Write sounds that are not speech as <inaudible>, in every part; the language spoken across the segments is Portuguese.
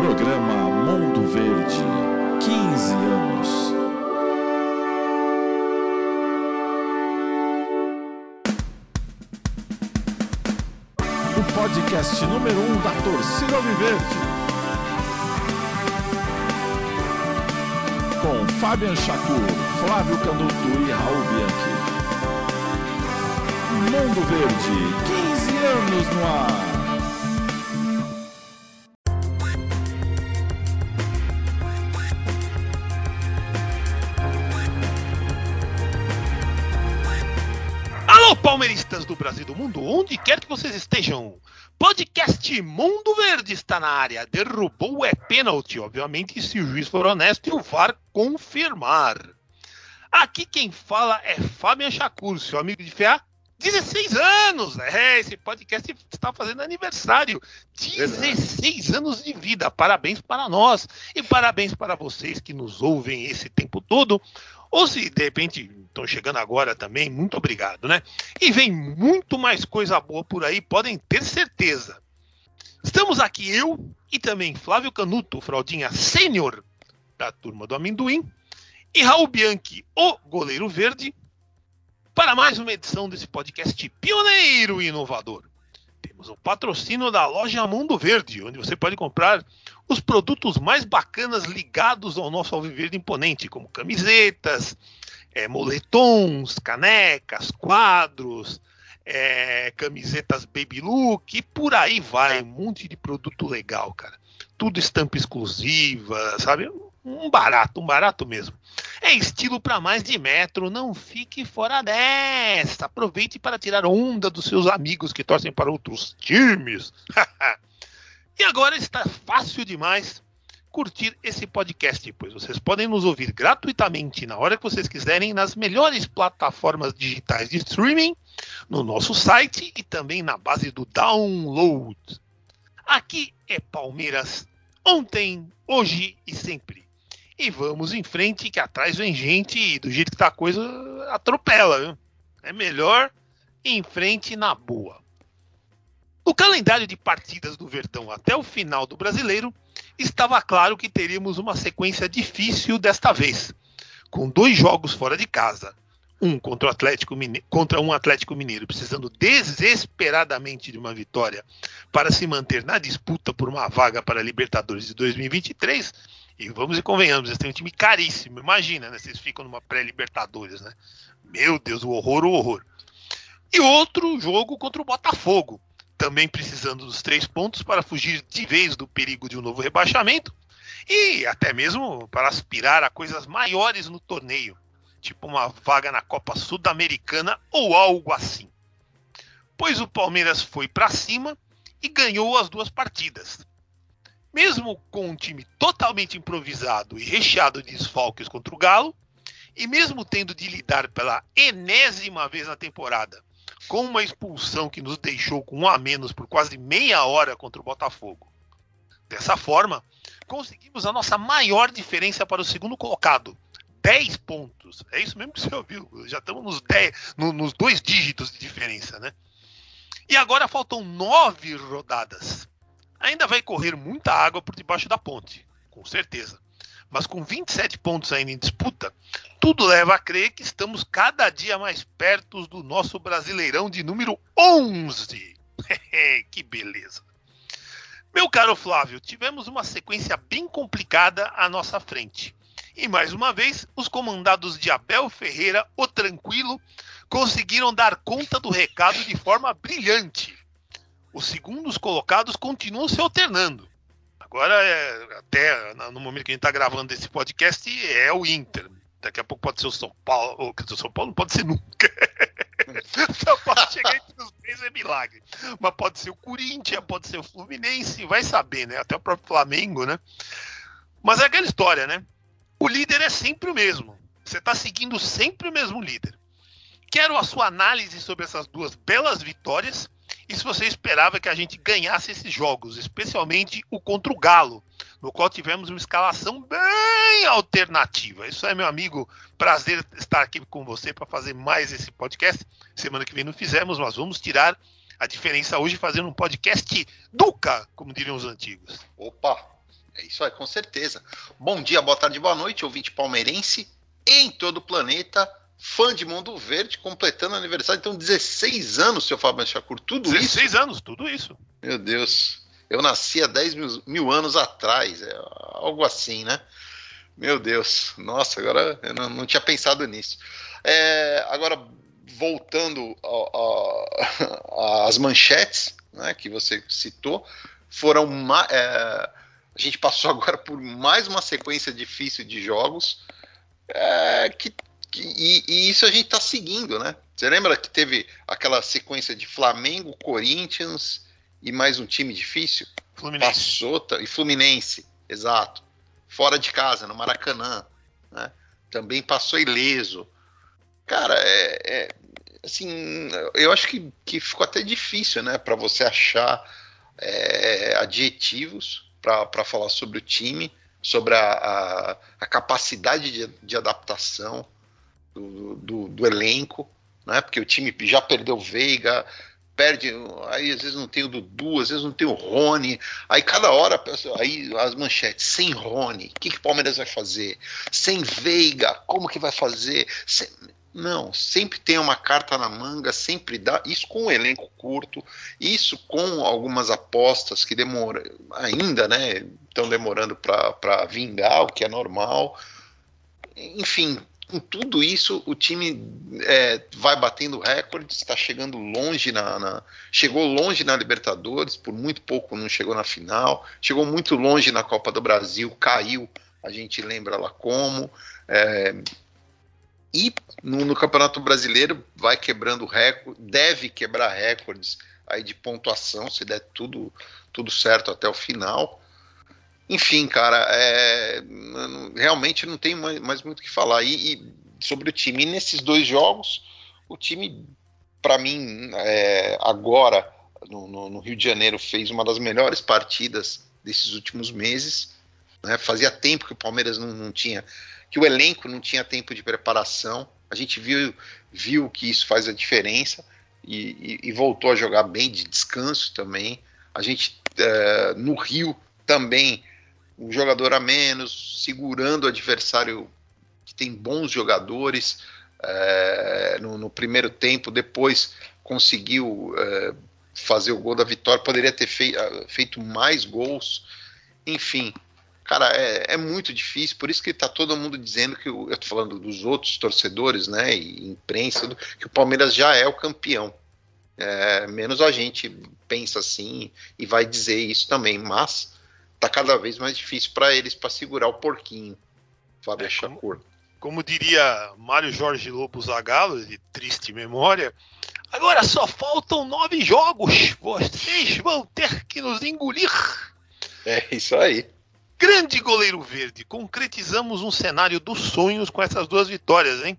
Programa Mundo Verde 15 anos. O podcast número 1 um da torcida Alviverde. Com Fabian Chacur, Flávio Canuto e Raul Bianchi. Mundo Verde, 15 anos no ar. Do Brasil do mundo, onde quer que vocês estejam. Podcast Mundo Verde está na área. Derrubou é pênalti, obviamente, se o juiz for honesto e o VAR confirmar. Aqui quem fala é Fabian Chacur, seu amigo de fé 16 anos. É, esse podcast está fazendo aniversário. 16 anos de vida. Parabéns para nós e parabéns para vocês que nos ouvem esse tempo todo. Ou se de repente estão chegando agora também, muito obrigado, né? E vem muito mais coisa boa por aí, podem ter certeza. Estamos aqui eu e também Flávio Canuto, fraldinha sênior da turma do amendoim, e Raul Bianchi, o goleiro verde, para mais uma edição desse podcast pioneiro e inovador. Temos o patrocínio da loja Mundo Verde, onde você pode comprar os produtos mais bacanas ligados ao nosso Alviverde imponente, como camisetas, é, moletons, canecas, quadros, é, camisetas baby look e por aí vai, um monte de produto legal, cara. Tudo estampa exclusiva, sabe? Um barato, um barato mesmo. É estilo para mais de metro, não fique fora dessa. Aproveite para tirar onda dos seus amigos que torcem para outros times. <laughs> e agora está fácil demais curtir esse podcast, pois vocês podem nos ouvir gratuitamente na hora que vocês quiserem nas melhores plataformas digitais de streaming, no nosso site e também na base do download. Aqui é Palmeiras, ontem, hoje e sempre. E vamos em frente, que atrás vem gente e do jeito que tá a coisa, atropela. Viu? É melhor em frente na boa. No calendário de partidas do Verdão até o final do Brasileiro, estava claro que teríamos uma sequência difícil desta vez, com dois jogos fora de casa. Um contra, Atlético Mineiro, contra um Atlético Mineiro precisando desesperadamente de uma vitória para se manter na disputa por uma vaga para a Libertadores de 2023. E vamos e convenhamos, eles têm um time caríssimo. Imagina, né? Vocês ficam numa pré-Libertadores, né? Meu Deus, o horror, o horror. E outro jogo contra o Botafogo, também precisando dos três pontos para fugir de vez do perigo de um novo rebaixamento e até mesmo para aspirar a coisas maiores no torneio, tipo uma vaga na Copa Sul-Americana ou algo assim. Pois o Palmeiras foi para cima e ganhou as duas partidas. Mesmo com um time totalmente improvisado e recheado de desfalques contra o Galo, e mesmo tendo de lidar pela enésima vez na temporada com uma expulsão que nos deixou com um a menos por quase meia hora contra o Botafogo. Dessa forma, conseguimos a nossa maior diferença para o segundo colocado, 10 pontos. É isso mesmo que você ouviu, já estamos nos, 10, no, nos dois dígitos de diferença, né? E agora faltam nove rodadas. Ainda vai correr muita água por debaixo da ponte, com certeza. Mas com 27 pontos ainda em disputa, tudo leva a crer que estamos cada dia mais perto do nosso Brasileirão de número 11. <laughs> que beleza. Meu caro Flávio, tivemos uma sequência bem complicada à nossa frente. E mais uma vez, os comandados de Abel Ferreira, o Tranquilo, conseguiram dar conta do recado de forma brilhante. Os segundos colocados continuam se alternando. Agora, é, até no momento que a gente está gravando esse podcast, é o Inter. Daqui a pouco pode ser o São Paulo. O São Paulo não pode ser nunca. <laughs> São Paulo chegar entre os três é milagre. Mas pode ser o Corinthians, pode ser o Fluminense, vai saber, né? Até o próprio Flamengo, né? Mas é aquela história, né? O líder é sempre o mesmo. Você está seguindo sempre o mesmo líder. Quero a sua análise sobre essas duas belas vitórias e se você esperava que a gente ganhasse esses jogos, especialmente o contra o Galo, no qual tivemos uma escalação bem alternativa. Isso é, meu amigo, prazer estar aqui com você para fazer mais esse podcast. Semana que vem não fizemos, mas vamos tirar a diferença hoje fazendo um podcast Duca, como diriam os antigos. Opa! É isso aí, com certeza. Bom dia, boa tarde, boa noite, ouvinte palmeirense em todo o planeta, fã de Mundo Verde, completando aniversário, então 16 anos, seu Fábio Chacur, tudo 16 isso. 16 anos, tudo isso. Meu Deus, eu nasci há 10 mil, mil, anos atrás, é algo assim, né? Meu Deus, nossa, agora eu não, não tinha pensado nisso. É, agora, voltando <laughs> às manchetes né, que você citou, foram. É, a gente passou <laughs> agora por mais uma sequência difícil de jogos. É, que, que e, e, isso a gente está seguindo, né? Você lembra que teve aquela sequência de Flamengo, Corinthians e mais um time difícil? Fluminense. Passou, e Fluminense, exato. Fora de casa, no Maracanã. Né? Também passou ileso. Cara, é, é, assim, eu acho que, que ficou até difícil, né, para você achar é, adjetivos para falar sobre o time, sobre a, a, a capacidade de, de adaptação do, do, do, elenco, né, porque o time já perdeu Veiga, perde, aí às vezes não tem o Dudu, às vezes não tem o Rony, aí cada hora, aí as manchetes, sem Rony, o que, que o Palmeiras vai fazer? Sem Veiga, como que vai fazer? Sem, não, sempre tem uma carta na manga, sempre dá. Isso com um elenco curto, isso com algumas apostas que demoram, ainda, né? Estão demorando para vingar, o que é normal. Enfim, com tudo isso, o time é, vai batendo recordes, está chegando longe na, na, Chegou longe na Libertadores, por muito pouco não chegou na final, chegou muito longe na Copa do Brasil, caiu, a gente lembra lá como. É, e no, no, Campeonato Brasileiro vai quebrando recorde, deve quebrar recordes aí de pontuação, se der tudo, tudo certo até o final. Enfim, cara, é, realmente não tem mais, muito o que falar. E, e, sobre o time, e nesses dois jogos, o time, para mim, é, agora no, no, no, Rio de Janeiro, fez uma das melhores partidas desses últimos meses. Né? Fazia tempo que o Palmeiras não, não tinha que o elenco não tinha tempo de preparação. A gente viu, viu que isso faz a diferença e, e, e voltou a jogar bem de descanso também. A gente é, no Rio também um jogador a menos, segurando o adversário que tem bons jogadores é, no, no, primeiro tempo, depois conseguiu é, fazer o gol da vitória, poderia ter fei, feito mais gols, enfim, Cara, é, é, muito difícil, por isso que tá todo mundo dizendo que, eu tô falando dos outros torcedores, né, e imprensa, que o Palmeiras já é o campeão. É, menos a gente pensa assim e vai dizer isso também, mas tá cada vez mais difícil para eles para segurar o porquinho, Fábio é, Chacur. Como, diria Mário Jorge Lobo Zagallo, de triste memória, agora só faltam nove jogos, vocês vão ter que nos engolir. É isso aí. Grande goleiro verde, concretizamos um cenário dos sonhos com essas duas vitórias, hein?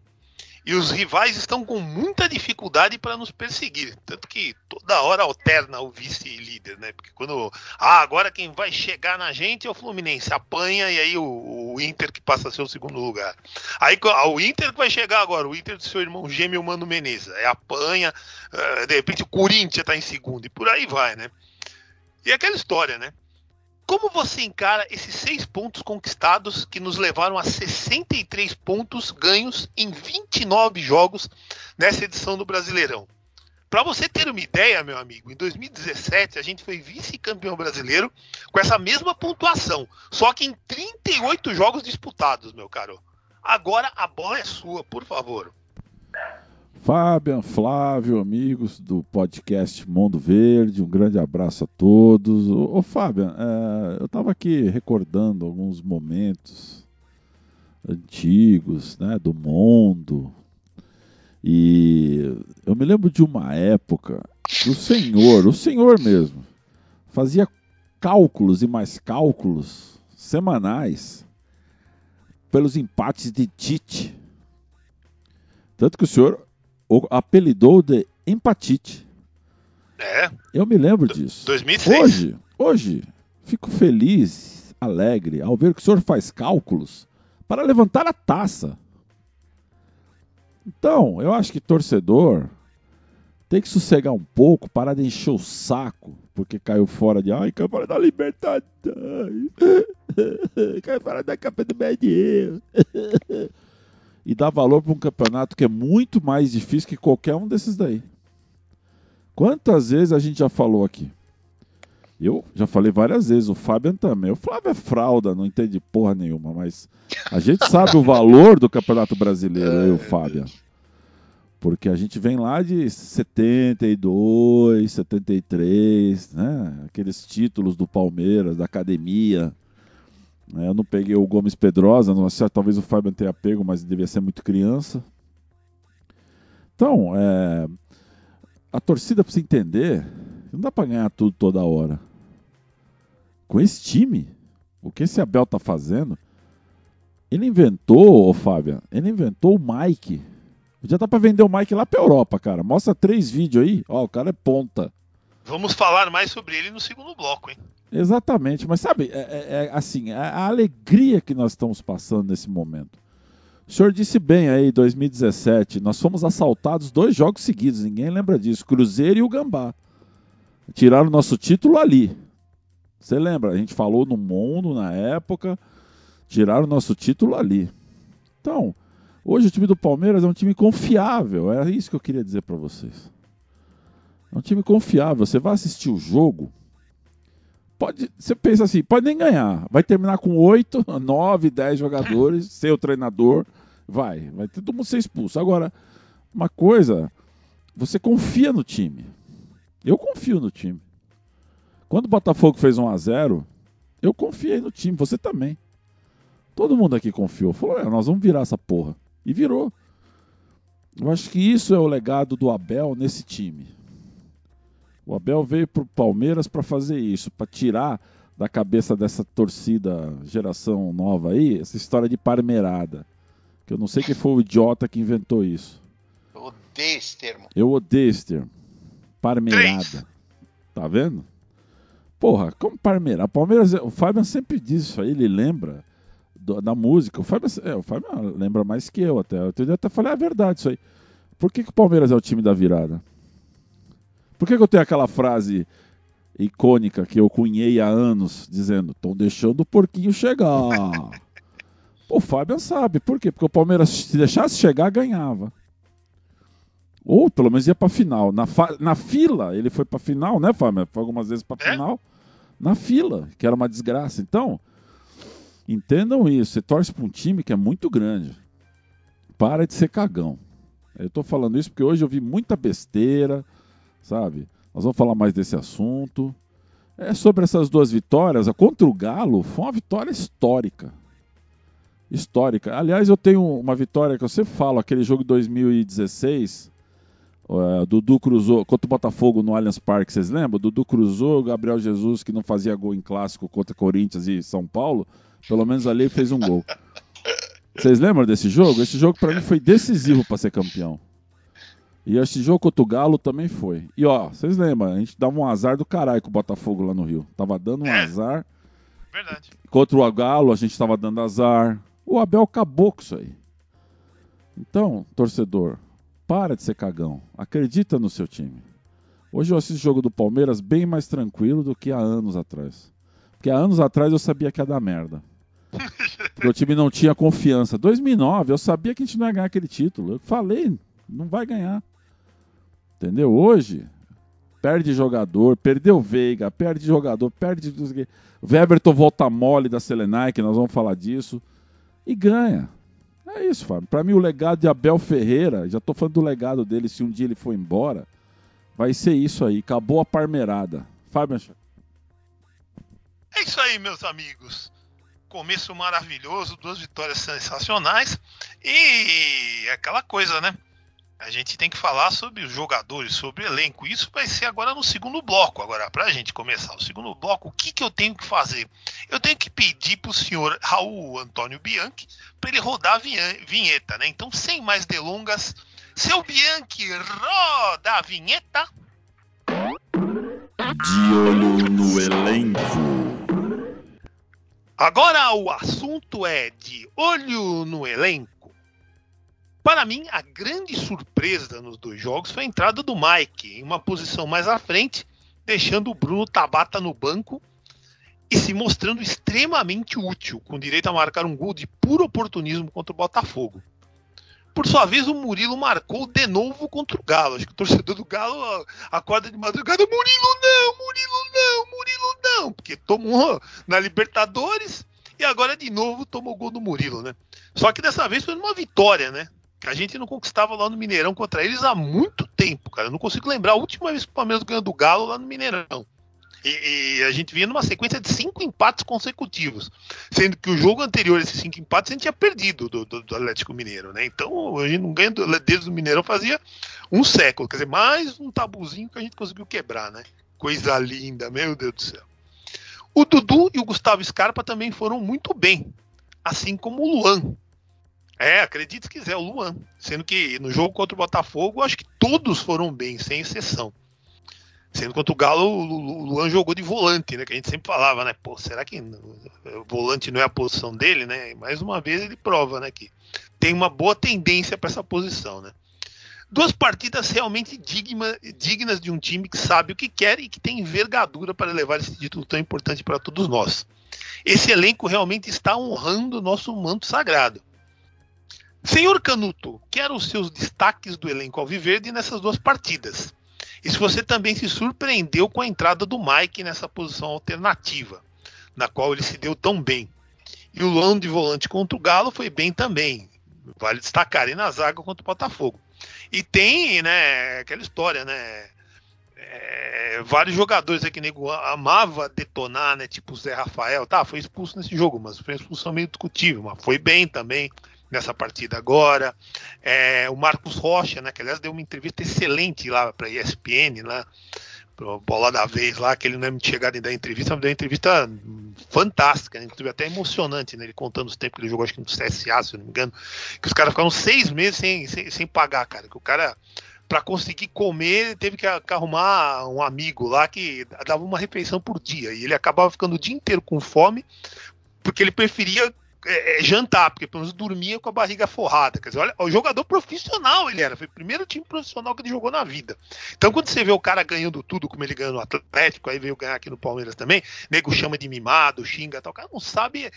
E os rivais estão com muita dificuldade para nos perseguir. Tanto que toda hora alterna o vice-líder, né? Porque quando. Ah, agora quem vai chegar na gente é o Fluminense. Apanha e aí o, o Inter que passa a ser o segundo lugar. Aí ah, o Inter que vai chegar agora, o Inter do seu irmão gêmeo Mano Menezes. Aí apanha, ah, de repente o Corinthians está em segundo e por aí vai, né? E aquela história, né? Como você encara esses seis pontos conquistados que nos levaram a 63 pontos ganhos em 29 jogos nessa edição do Brasileirão? Para você ter uma ideia, meu amigo, em 2017 a gente foi vice-campeão brasileiro com essa mesma pontuação, só que em 38 jogos disputados, meu caro. Agora a bola é sua, por favor. Fabian, Flávio, amigos do podcast Mundo Verde, um grande abraço a todos. Ô, Fabian, é, eu estava aqui recordando alguns momentos antigos né, do mundo e eu me lembro de uma época que o senhor, o senhor mesmo, fazia cálculos e mais cálculos semanais pelos empates de Tite. Tanto que o senhor apelidou de empatite. É. Eu me lembro disso. 2006. Hoje, hoje, fico feliz, alegre, ao ver que o senhor faz cálculos para levantar a taça. Então, eu acho que torcedor Tem que sossegar um pouco, parar de encher o saco, porque caiu fora de. Ai, caiu fora da Libertadores. <laughs> caiu fora da Copa do Brasil. <laughs> e dar valor para um campeonato que é muito mais difícil que qualquer um desses daí. Quantas vezes a gente já falou aqui? Eu já falei várias vezes, o Fabian também. O Flávio é fralda, não entende porra nenhuma, mas a gente <laughs> sabe o valor do Campeonato Brasileiro, eu e o Fabian. Porque a gente vem lá de 72, 73, né? Aqueles títulos do Palmeiras, da academia. Né? Eu não peguei o Gomes Pedrosa, não sei, talvez o Fábio tenha pego, mas devia ser muito criança. Então, é, a torcida precisa entender, não dá para ganhar tudo toda hora. Com esse time, o que esse Abel tá fazendo, ele inventou, ô Fábio, ele inventou o Mike já dá pra vender o Mike lá pra Europa, cara. Mostra três vídeos aí. Ó, o cara é ponta. Vamos falar mais sobre ele no segundo bloco, hein? Exatamente, mas sabe, é, é, é assim, a, a, alegria que nós estamos passando nesse momento. O senhor disse bem aí, 2017, nós fomos assaltados dois jogos seguidos, ninguém lembra disso, Cruzeiro e o Gambá. Tiraram nosso título ali. Você lembra? A gente falou no mundo na época, tiraram nosso título ali. Então, Hoje o time do Palmeiras é um time confiável, é isso que eu queria dizer para vocês. É um time confiável. Você vai assistir o jogo, pode, você pensa assim, pode nem ganhar, vai terminar com 8, 9, 10 jogadores, <laughs> ser o treinador, vai, vai todo mundo ser expulso. Agora, uma coisa, você confia no time. Eu confio no time. Quando o Botafogo fez 1 a 0, eu confiei no time, você também. Todo mundo aqui confiou. Falou, é, nós vamos virar essa porra. E virou. Eu acho que isso é o legado do Abel nesse time. O Abel veio para o Palmeiras para fazer isso, para tirar da cabeça dessa torcida geração nova aí essa história de parmeirada. Que eu não sei quem foi o idiota que inventou isso. Eu odeio esse termo. Eu odeio esse termo. Parmeirada. Tá vendo? Porra, como parmeirada? Palmeiras, o Fabian sempre diz isso aí, ele lembra do, da música. O Fábio, é, o Fábio lembra mais que eu até. Eu até falei a verdade isso aí. Por que, que o Palmeiras é o time da virada? Por que, que eu tenho aquela frase icônica que eu cunhei há anos, dizendo: estão deixando o porquinho chegar. <laughs> o Fábio sabe. Por quê? Porque o Palmeiras, se deixasse chegar, ganhava. Ou pelo menos ia para final. Na, na fila, ele foi para final, né, Fábio? Foi algumas vezes para é? final. Na fila, que era uma desgraça. Então, Entendam isso, você torce para um time que é muito grande. Para de ser cagão. Eu estou falando isso porque hoje eu vi muita besteira, sabe? Nós vamos falar mais desse assunto. É sobre essas duas vitórias. A contra o Galo foi uma vitória histórica. Histórica. Aliás, eu tenho uma vitória que eu sempre falo, aquele jogo de 2016. Uh, Dudu cruzou contra o Botafogo no Allianz Parque, vocês lembram? Dudu cruzou, Gabriel Jesus, que não fazia gol em clássico contra Corinthians e São Paulo, pelo menos ali fez um gol. Vocês lembram desse jogo? Esse jogo para mim foi decisivo para ser campeão. E esse jogo contra o Galo também foi. E ó, vocês lembram? A gente dava um azar do caralho com o Botafogo lá no Rio. Tava dando um é. azar. Verdade. Contra o Galo a gente tava dando azar. O Abel acabou com isso aí. Então, torcedor, para de ser cagão. Acredita no seu time. Hoje eu assisto o jogo do Palmeiras bem mais tranquilo do que há anos atrás. Porque há anos atrás eu sabia que ia dar merda. <laughs> Porque o time não tinha confiança. 2009, eu sabia que a gente não ia ganhar aquele título. Eu falei, não vai ganhar. Entendeu? Hoje, perde jogador, perdeu Veiga, perde jogador, perde. O Everton volta mole da Selenai, que nós vamos falar disso. E ganha. É isso, Fábio. Para mim, o legado de Abel Ferreira, já estou falando do legado dele, se um dia ele for embora, vai ser isso aí. Acabou a parmerada. Fábio é isso aí, meus amigos. Começo maravilhoso, duas vitórias sensacionais e aquela coisa, né? A gente tem que falar sobre os jogadores, sobre o elenco. Isso vai ser agora no segundo bloco. Agora, para a gente começar o segundo bloco, o que, que eu tenho que fazer? Eu tenho que pedir para o senhor Raul Antônio Bianchi para ele rodar a vinheta, né? Então, sem mais delongas, seu Bianchi, roda a vinheta. De olho no elenco. Agora o assunto é de olho no elenco. Para mim, a grande surpresa nos dois jogos foi a entrada do Mike em uma posição mais à frente, deixando o Bruno Tabata no banco e se mostrando extremamente útil, com direito a marcar um gol de puro oportunismo contra o Botafogo. Por sua vez, o Murilo marcou de novo contra o Galo. Acho que o torcedor do Galo acorda de madrugada: Murilo não, Murilo não, Murilo não, porque tomou na Libertadores e agora de novo tomou o gol do Murilo, né? Só que dessa vez foi uma vitória, né? A gente não conquistava lá no Mineirão contra eles há muito tempo, cara. Eu não consigo lembrar a última vez que o Palmeiras ganhou do Galo lá no Mineirão. E, e, a gente vinha numa sequência de cinco empates consecutivos. Sendo que o jogo anterior, esses cinco empates, a gente tinha perdido do, do, do Atlético Mineiro, né? Então a gente não ganha desde o Mineirão fazia um século. Quer dizer, mais um tabuzinho que a gente conseguiu quebrar, né? Coisa linda, meu Deus do céu. O Dudu e o Gustavo Scarpa também foram muito bem. Assim como o Luan. É, acredite se quiser, o Luan. Sendo que no jogo contra o Botafogo, acho que todos foram bem, sem exceção. Sendo contra o Galo, o Luan jogou de volante, né? Que a gente sempre falava, né? Pô, será que o volante não é a posição dele, né? Mais uma vez ele prova, né? Que tem uma boa tendência para essa posição, né? Duas partidas realmente digna, dignas de um time que sabe o que quer e que tem envergadura para levar esse título tão importante para todos nós. Esse elenco realmente está honrando o nosso manto sagrado. Senhor Canuto, quero os seus destaques do elenco alviverde nessas duas partidas. E se você também se surpreendeu com a entrada do Mike nessa posição alternativa, na qual ele se deu tão bem. E o Luan de volante contra o Galo foi bem também. Vale destacar. E na zaga contra o Botafogo. E tem, né, aquela história, né? É, vários jogadores aqui nego amava detonar, né? Tipo o Zé Rafael, tá? Foi expulso nesse jogo, mas foi uma expulsão meio discutível, mas foi bem também nessa partida agora. É, o Marcos Rocha, né, que aliás deu uma entrevista excelente lá para a ESPN, lá, pro Bola da Vez lá, que ele não é muito chegado em dar entrevista, mas deu uma entrevista fantástica, né, até emocionante, né, ele contando os tempos que ele jogou, acho que no CSA, se eu não me engano, que os caras ficaram seis meses sem, sem, sem pagar, cara, que o cara para conseguir comer, teve que, arrumar um amigo lá que dava uma refeição por dia. E ele acabava ficando o dia inteiro com fome, porque ele preferia é, é, jantar, porque pelo menos dormia com a barriga forrada. Quer dizer, olha, o jogador profissional ele era, foi o primeiro time profissional que ele jogou na vida. Então, quando você vê o cara ganhando tudo, como ele ganhou no Atlético, aí veio ganhar aqui no Palmeiras também, nego chama de mimado, xinga tal, o cara não sabe é,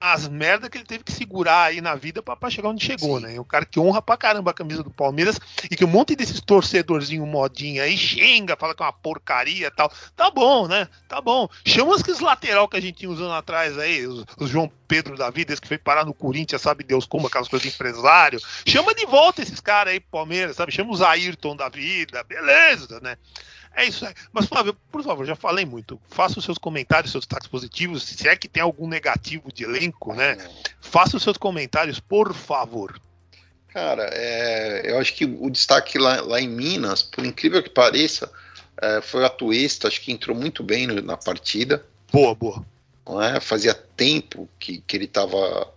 as merdas que ele teve que segurar aí na vida para chegar onde chegou, Sim. né? O cara que honra pra caramba a camisa do Palmeiras e que um monte desses torcedorzinho modinha aí xinga, fala que é uma porcaria tal. Tá bom, né? Tá bom. Chama os lateral que a gente tinha usando atrás aí, os, os João Pedro da vida, esse que foi parar no Corinthians, sabe Deus como, aquelas coisas de empresário. Chama de volta esses caras aí, Palmeiras, sabe? Chama os Ayrton da vida, beleza, né? É isso aí. Mas, Flávio, por favor, já falei muito. Faça os seus comentários, seus destaques positivos. Se é que tem algum negativo de elenco, né? Faça os seus comentários, por favor. Cara, é, eu acho que o destaque lá, lá em Minas, por incrível que pareça, é, foi a Tuesta, acho que entrou muito bem no, na partida. Boa, boa é? Fazia tempo que, que ele estava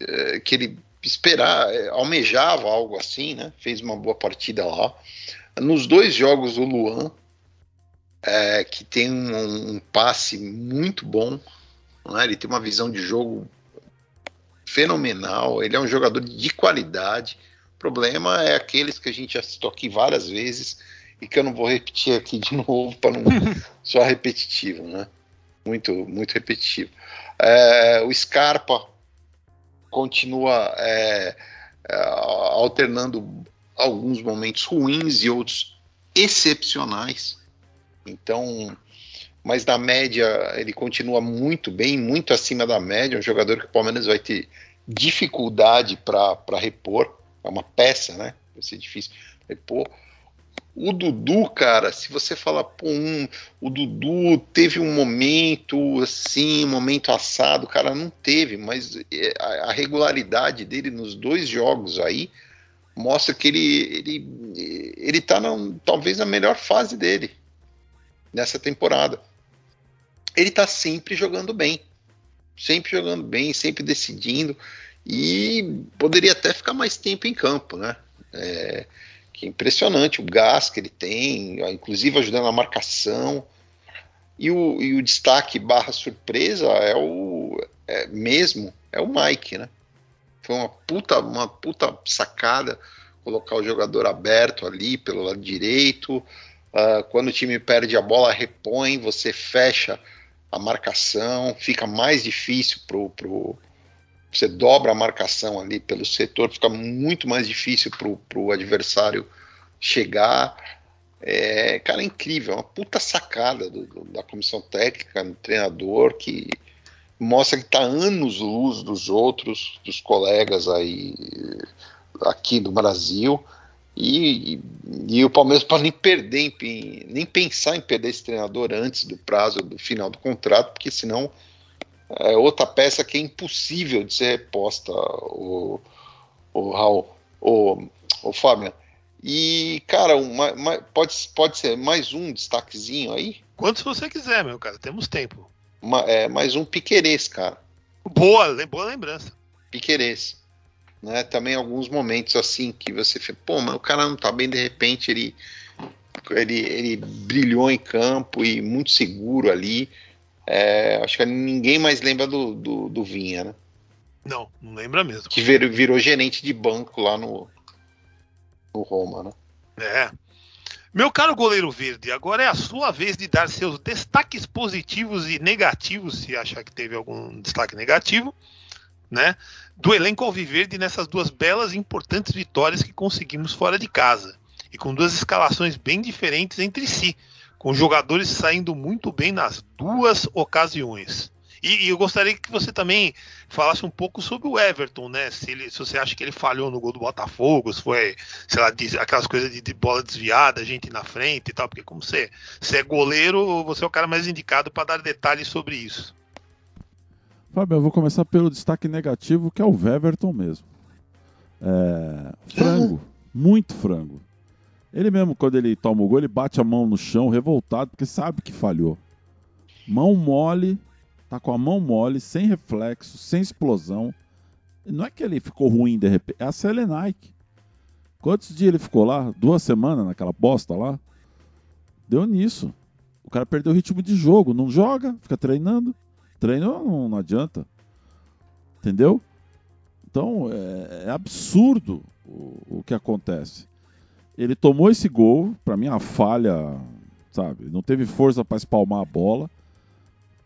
é, que ele esperar, é, almejava algo assim, né? Fez uma boa partida lá. Nos dois jogos o Luan, é, que tem um, um, passe muito bom, é? ele tem uma visão de jogo fenomenal, ele é um jogador de qualidade. O problema é aqueles que a gente já citou aqui várias vezes e que eu não vou repetir aqui de <laughs> novo para não <laughs> soar repetitivo, né? Muito, muito repetitivo. É, o Scarpa continua é, é, alternando alguns momentos ruins e outros excepcionais. Então, mas na média ele continua muito bem, muito acima da média. Um jogador que o Palmeiras vai ter dificuldade para repor. É uma peça, né? Vai ser difícil repor. O Dudu, cara, se você falar, pô, um, o Dudu teve um momento assim, um momento assado, cara, não teve, mas é, a, regularidade dele nos dois jogos aí mostra que ele, ele, ele tá na, talvez na melhor fase dele nessa temporada. Ele tá sempre jogando bem, sempre jogando bem, sempre decidindo e poderia até ficar mais tempo em campo, né? É, que é impressionante o gás que ele tem, inclusive ajudando na marcação. E o, e o destaque barra surpresa é o é, mesmo, é o Mike, né? Foi uma puta, uma puta sacada colocar o jogador aberto ali pelo lado direito. Uh, quando o time perde a bola, repõe, você fecha a marcação, fica mais difícil pro, pro você dobra a marcação ali pelo setor, fica muito mais difícil pro, pro adversário chegar. É, cara, é incrível, é uma puta sacada do, do, da comissão técnica, do treinador, que mostra que está anos luz dos outros, dos colegas aí aqui do Brasil. E, e, e o Palmeiras pode nem perder, em, nem pensar em perder esse treinador antes do prazo do final do contrato, porque senão é outra peça que é impossível de ser reposta, o, o Raul, o, o Fábio. E, cara, uma, uma, pode, pode ser mais um destaquezinho aí? Quantos você quiser, meu cara, temos tempo. Uma, é, mais um Piquerez, cara. Boa, boa lembrança. Piquerez. Né? Também alguns momentos assim que você fala, pô, mas o cara não tá bem, de repente ele, ele, ele brilhou em campo e muito seguro ali. É, acho que ninguém mais lembra do, do, do, Vinha, né? Não, não lembra mesmo. Que virou, virou gerente de banco lá no, no Roma, né? É. Meu caro goleiro verde, agora é a sua vez de dar seus destaques positivos e negativos, se achar que teve algum destaque negativo, né? Do elenco alviverde nessas duas belas e importantes vitórias que conseguimos fora de casa. E com duas escalações bem diferentes entre si, com jogadores saindo muito bem nas duas ocasiões. E, e, eu gostaria que você também falasse um pouco sobre o Everton, né? Se, ele, se você acha que ele falhou no gol do Botafogo, se foi, sei lá, de, aquelas coisas de, de, bola desviada, gente na frente e tal, porque como você, você é goleiro, você é o cara mais indicado para dar detalhes sobre isso. Fábio, eu vou começar pelo destaque negativo, que é o Everton mesmo. É, frango, <laughs> muito frango. Ele mesmo, quando ele toma o gol, ele bate a mão no chão, revoltado, porque sabe que falhou. Mão mole, Tá com a mão mole, sem reflexo, sem explosão. Não é que ele ficou ruim de repente, é a Selenike. Quantos dias ele ficou lá? Duas semanas naquela bosta lá? Deu nisso. O cara perdeu o ritmo de jogo. Não joga, fica treinando. Treino não, não adianta. Entendeu? Então é, é absurdo o, o, que acontece. Ele tomou esse gol, para mim, a falha, sabe? Não teve força para espalmar a bola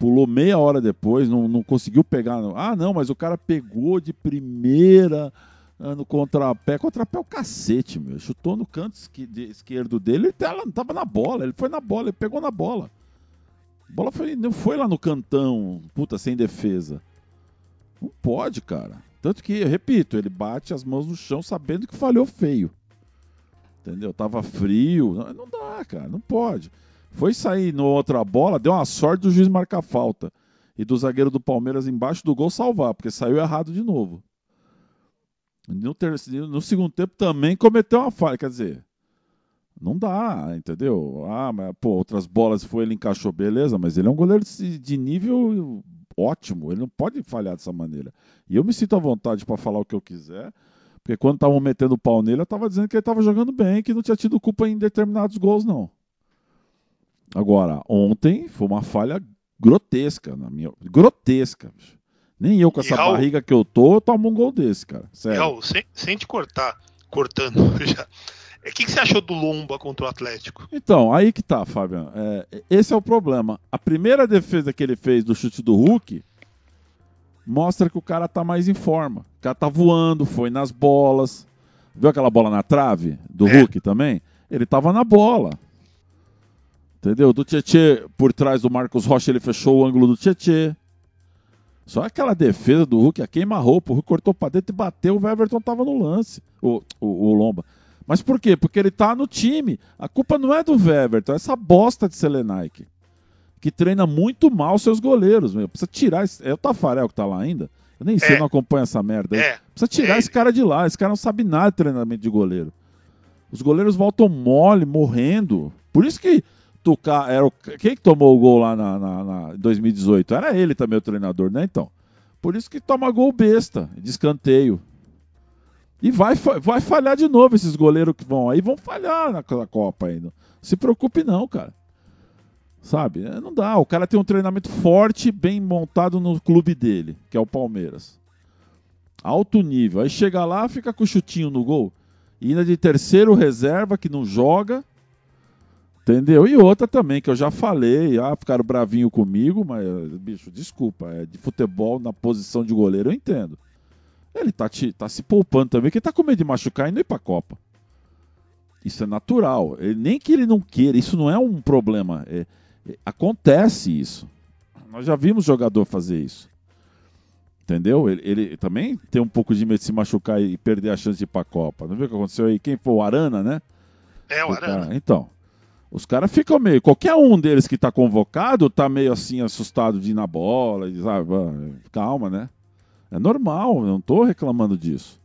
pulou meia hora depois, não, não conseguiu pegar. Ah, não, mas o cara pegou de primeira ah, no contrapé. Contrapé é o cacete, meu. Chutou no canto esquerdo dele, ele tava, tava na bola, ele foi na bola, ele pegou na bola. A bola foi, não foi lá no cantão, puta, sem defesa. Não pode, cara. Tanto que, repito, ele bate as mãos no chão sabendo que falhou feio. Entendeu? Tava frio. Não, não dá, cara, não pode. Foi sair no outra bola, deu uma sorte do juiz marcar falta. E do zagueiro do Palmeiras embaixo do gol salvar, porque saiu errado de novo. No, no segundo tempo também cometeu uma falha. Quer dizer, não dá, entendeu? Ah, mas pô, outras bolas foi, ele encaixou, beleza, mas ele é um goleiro de nível ótimo, ele não pode falhar dessa maneira. E eu me sinto à vontade para falar o que eu quiser, porque quando estavam metendo o pau nele, eu estava dizendo que ele estava jogando bem, que não tinha tido culpa em determinados gols, não. Agora, ontem foi uma falha grotesca, na minha. Grotesca. Nem eu com essa Raul, barriga que eu tô, eu tomo um gol desse, cara. Sério. Raul, sem, sem te cortar, cortando <laughs> já. O que, que, você achou do Lomba contra o Atlético? Então, aí que tá, Fabiano. É, esse é o problema. A primeira defesa que ele fez do chute do Hulk mostra que o cara tá mais em forma. O cara tá voando, foi nas bolas. Viu aquela bola na trave do é. Hulk também? Ele tava na bola. Entendeu? Do Tietê, por trás do Marcos Rocha, ele fechou o ângulo do Tietê. Só aquela defesa do Hulk, a queima-roupa, o Hulk cortou pra dentro e bateu, o Everton tava no lance, o, o, o, Lomba. Mas por quê? Porque ele tá no time. A culpa não é do Everton, é essa bosta de Selenaik. Que treina muito mal seus goleiros, meu. Precisa tirar. Esse... É o Tafarel que tá lá ainda? Eu nem sei, é. não acompanha essa merda aí. É. Precisa tirar é. esse cara de lá. Esse cara não sabe nada de treinamento de goleiro. Os goleiros voltam mole, morrendo. Por isso que Tucar era o, quem que tomou o gol lá na, na, na 2018? Era ele também o treinador, né? Então, por isso que toma gol besta, de escanteio. E vai, vai falhar de novo esses goleiros que vão aí, vão falhar naquela Copa ainda. Se preocupe não, cara. Sabe? É, não dá. O cara tem um treinamento forte, bem montado no clube dele, que é o Palmeiras. Alto nível. Aí chega lá, fica com o chutinho no gol. E ainda de terceiro reserva, que não joga. Entendeu? E outra também, que eu já falei, ah, ficaram bravinho comigo, mas, bicho, desculpa, é de futebol na posição de goleiro, eu entendo. Ele tá, te, tá se poupando também, porque tá com medo de machucar e não ir pra Copa. Isso é natural. Ele, nem que ele não queira, isso não é um problema. É, acontece isso. Nós já vimos jogador fazer isso. Entendeu? Ele, ele, também tem um pouco de medo de se machucar e perder a chance de ir pra Copa. Não viu o que aconteceu aí? Quem foi? O Arana, né? É, o Arana. Cara, então. Os caras ficam meio. Qualquer um deles que tá convocado tá meio assim assustado de ir na bola. E, sabe, calma, né? É normal, eu não tô reclamando disso.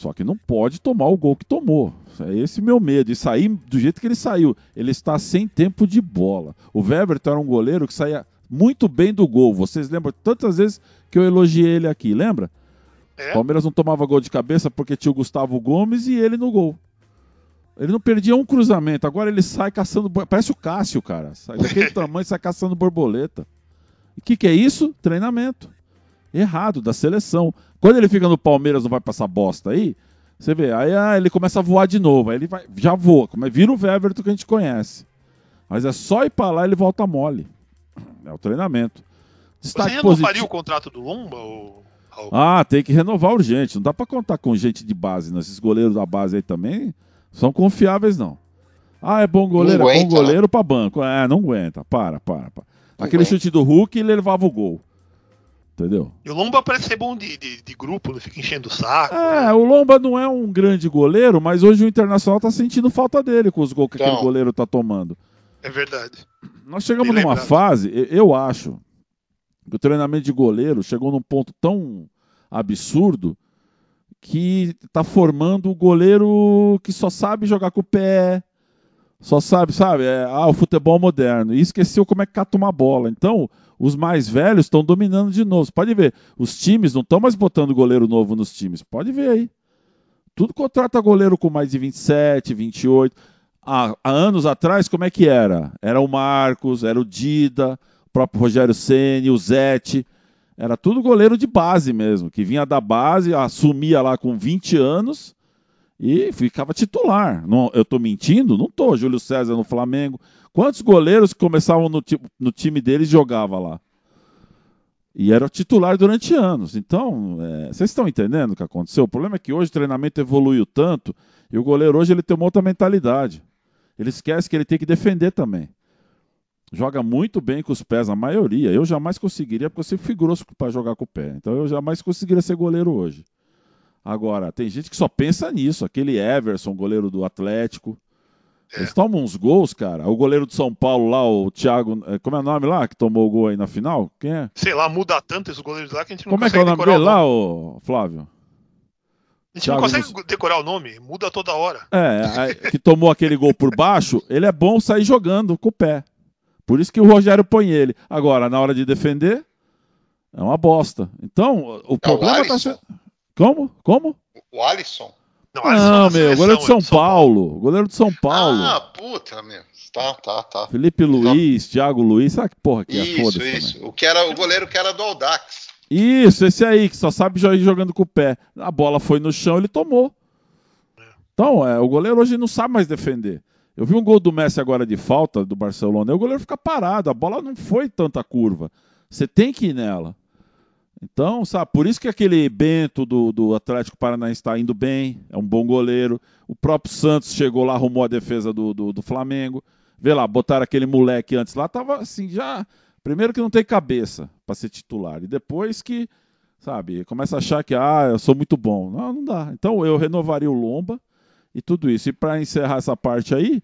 Só que não pode tomar o gol que tomou. É esse meu medo. E sair do jeito que ele saiu. Ele está sem tempo de bola. O Weberton era um goleiro que saía muito bem do gol. Vocês lembram tantas vezes que eu elogiei ele aqui, lembra? É? Palmeiras não tomava gol de cabeça porque tinha o Gustavo Gomes e ele no gol. Ele não perdia um cruzamento. Agora ele sai caçando. Parece o Cássio, cara. Sai daquele <laughs> tamanho sai caçando borboleta. E o que, que é isso? Treinamento. Errado, da seleção. Quando ele fica no Palmeiras, não vai passar bosta aí. Você vê, aí ah, ele começa a voar de novo. Aí ele vai, já voa, como é, vira o Weverton que a gente conhece. Mas é só ir pra lá e ele volta mole. É o treinamento. Destaque Você renovaria positivo. o contrato do Lomba? Ou... Ah, tem que renovar urgente. Não dá para contar com gente de base, não. Esses goleiros da base aí também são confiáveis, não. Ah, é bom goleiro, aguenta, é bom goleiro para banco. É, não aguenta. Para, para, para. Aquele aguenta. chute do Hulk, ele levava o gol. Entendeu? E o Lomba parece ser bom de, de, de grupo, não fica enchendo o saco. É, né? o Lomba não é um grande goleiro, mas hoje o Internacional tá sentindo falta dele com os gols que então, aquele goleiro tá tomando. É verdade. Nós chegamos Bem numa lembrado. fase, eu acho, que o treinamento de goleiro chegou num ponto tão absurdo que tá formando o goleiro que só sabe jogar com o pé, só sabe, sabe? É, ah, o futebol moderno. E esqueceu como é que cata uma bola. Então, os mais velhos estão dominando de novo. Você pode ver, os times não estão mais botando goleiro novo nos times. Pode ver aí. Tudo contrata goleiro com mais de 27, 28. Ah, há anos atrás, como é que era? Era o Marcos, era o Dida, o próprio Rogério Ceni, o Zete. Era tudo goleiro de base mesmo, que vinha da base, assumia lá com 20 anos e ficava titular. Não, eu estou mentindo? Não estou. Júlio César no Flamengo. Quantos goleiros que começavam no, no time deles jogava lá? E era titular durante anos. Então, é, vocês estão entendendo o que aconteceu? O problema é que hoje o treinamento evoluiu tanto e o goleiro hoje ele tem uma outra mentalidade. Ele esquece que ele tem que defender também joga muito bem com os pés, a maioria. Eu jamais conseguiria, porque eu sempre fui grosso para jogar com o pé. Então eu jamais conseguiria ser goleiro hoje. Agora, tem gente que só pensa nisso. Aquele Everson, goleiro do Atlético. É. Eles tomam uns gols, cara. O goleiro do São Paulo lá, o Thiago. É, como é o nome lá que tomou o gol aí na final? Quem é? Sei lá, muda tanto esses goleiros lá que a gente não Como é que é o nome dele lá, ô, Flávio? A gente Thiago não consegue decorar o nome, muda toda hora. É, que tomou aquele gol por baixo, ele é bom sair jogando com o pé. Por isso que o Rogério põe ele. Agora, na hora de defender, é uma bosta. Então, o é problema está sendo. Como? Como? O Alisson? Não, não meu, goleiro de São, São Paulo. Paulo. Goleiro de São Paulo. Ah, puta, meu. Tá, tá, tá. Felipe Luiz, não. Thiago Luiz, sabe que porra que é? Isso, isso. O, que era, o goleiro que era do Aldax. Isso, esse aí, que só sabe ir jogando com o pé. A bola foi no chão, ele tomou. É. Então, é, o goleiro hoje não sabe mais defender. Eu vi um gol do Messi agora de falta do Barcelona, e o goleiro fica parado, a bola não foi tanta curva. Você tem que ir nela. Então, sabe, por isso que aquele Bento do, do Atlético Paranaense está indo bem, é um bom goleiro. O próprio Santos chegou lá, arrumou a defesa do, do, do Flamengo. Vê lá, botaram aquele moleque antes lá, tava assim, já. Primeiro que não tem cabeça para ser titular. E depois que, sabe, começa a achar que, ah, eu sou muito bom. Não, não dá. Então eu renovaria o Lomba e tudo isso. E para encerrar essa parte aí,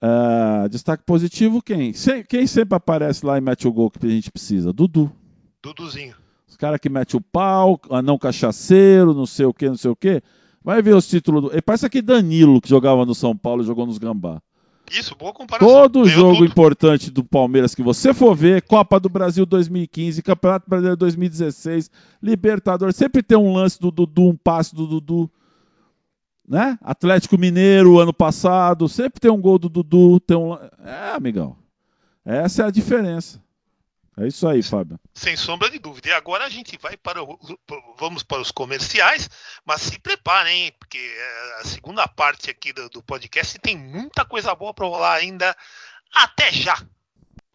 Uh, destaque positivo, quem? quem sempre aparece lá e mete o gol que a gente precisa? Dudu. Duduzinho. Os caras que mete o pau, anão cachaceiro, não sei o que, não sei o que. Vai ver os títulos. Do... Parece aquele Danilo que jogava no São Paulo e jogou nos Gambá. Isso, boa comparação. Todo Ganhou jogo tudo. importante do Palmeiras que você for ver, Copa do Brasil 2015, Campeonato Brasileiro 2016, Libertadores, sempre tem um lance do Dudu, um passe do Dudu né? Atlético Mineiro ano passado, sempre tem um gol do Dudu, tem um É, amigão. Essa é a diferença. É isso aí, Fábio. Sem sombra de dúvida. E agora a gente vai para o, vamos para os comerciais, mas se preparem, porque é, a segunda parte aqui do, do podcast tem muita coisa boa para rolar ainda. Até já!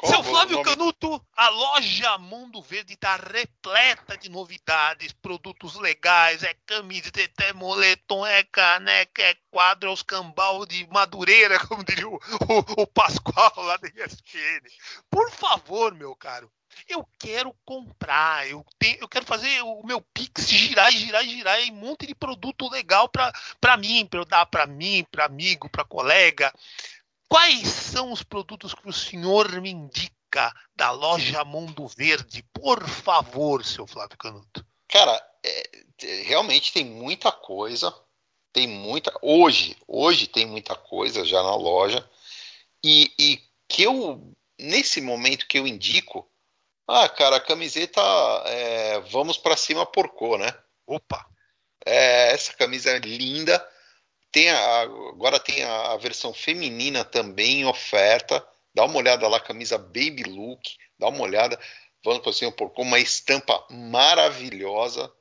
Seu Flávio Canuto, a loja Mundo Verde está repleta de novidades, produtos legais, é camiseta, é moletom, é caneca, é quadro, é os cambal de madureira, <laughs> como diria o, o, o Pascoal lá da ESPN. Por favor, meu caro, eu quero comprar, eu, tenho, eu quero fazer o meu Pix girar, girar, girar e um monte de produto legal para mim, para eu dar para mim, para amigo, para colega. Quais são os produtos que o senhor me indica da loja Mundo Verde? Por favor, seu Flávio Canuto. Cara, é, realmente tem muita coisa. Tem muita. Hoje, hoje tem muita coisa já na loja. E, e que eu, nesse momento que eu indico, ah, cara, a camiseta é, vamos para cima porcou, né? Opa! É, essa camisa é linda. Tem a, agora tem a, a, versão feminina também em oferta. Dá uma olhada lá, camisa Baby Look. Dá uma olhada. Vamos para cima por com uma estampa maravilhosa.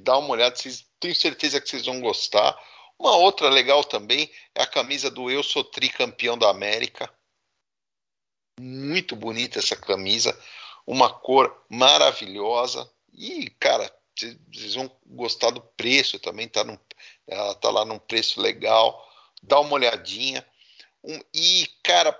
Dá uma olhada, vocês, tenho certeza que vocês vão gostar. Uma outra legal também é a camisa do Eu Sou Tricampeão da América. Muito bonita essa camisa. Uma cor maravilhosa. E, cara, vocês vão gostar do preço também, tá, num, ela tá lá num preço legal, dá uma olhadinha. Um, e, cara,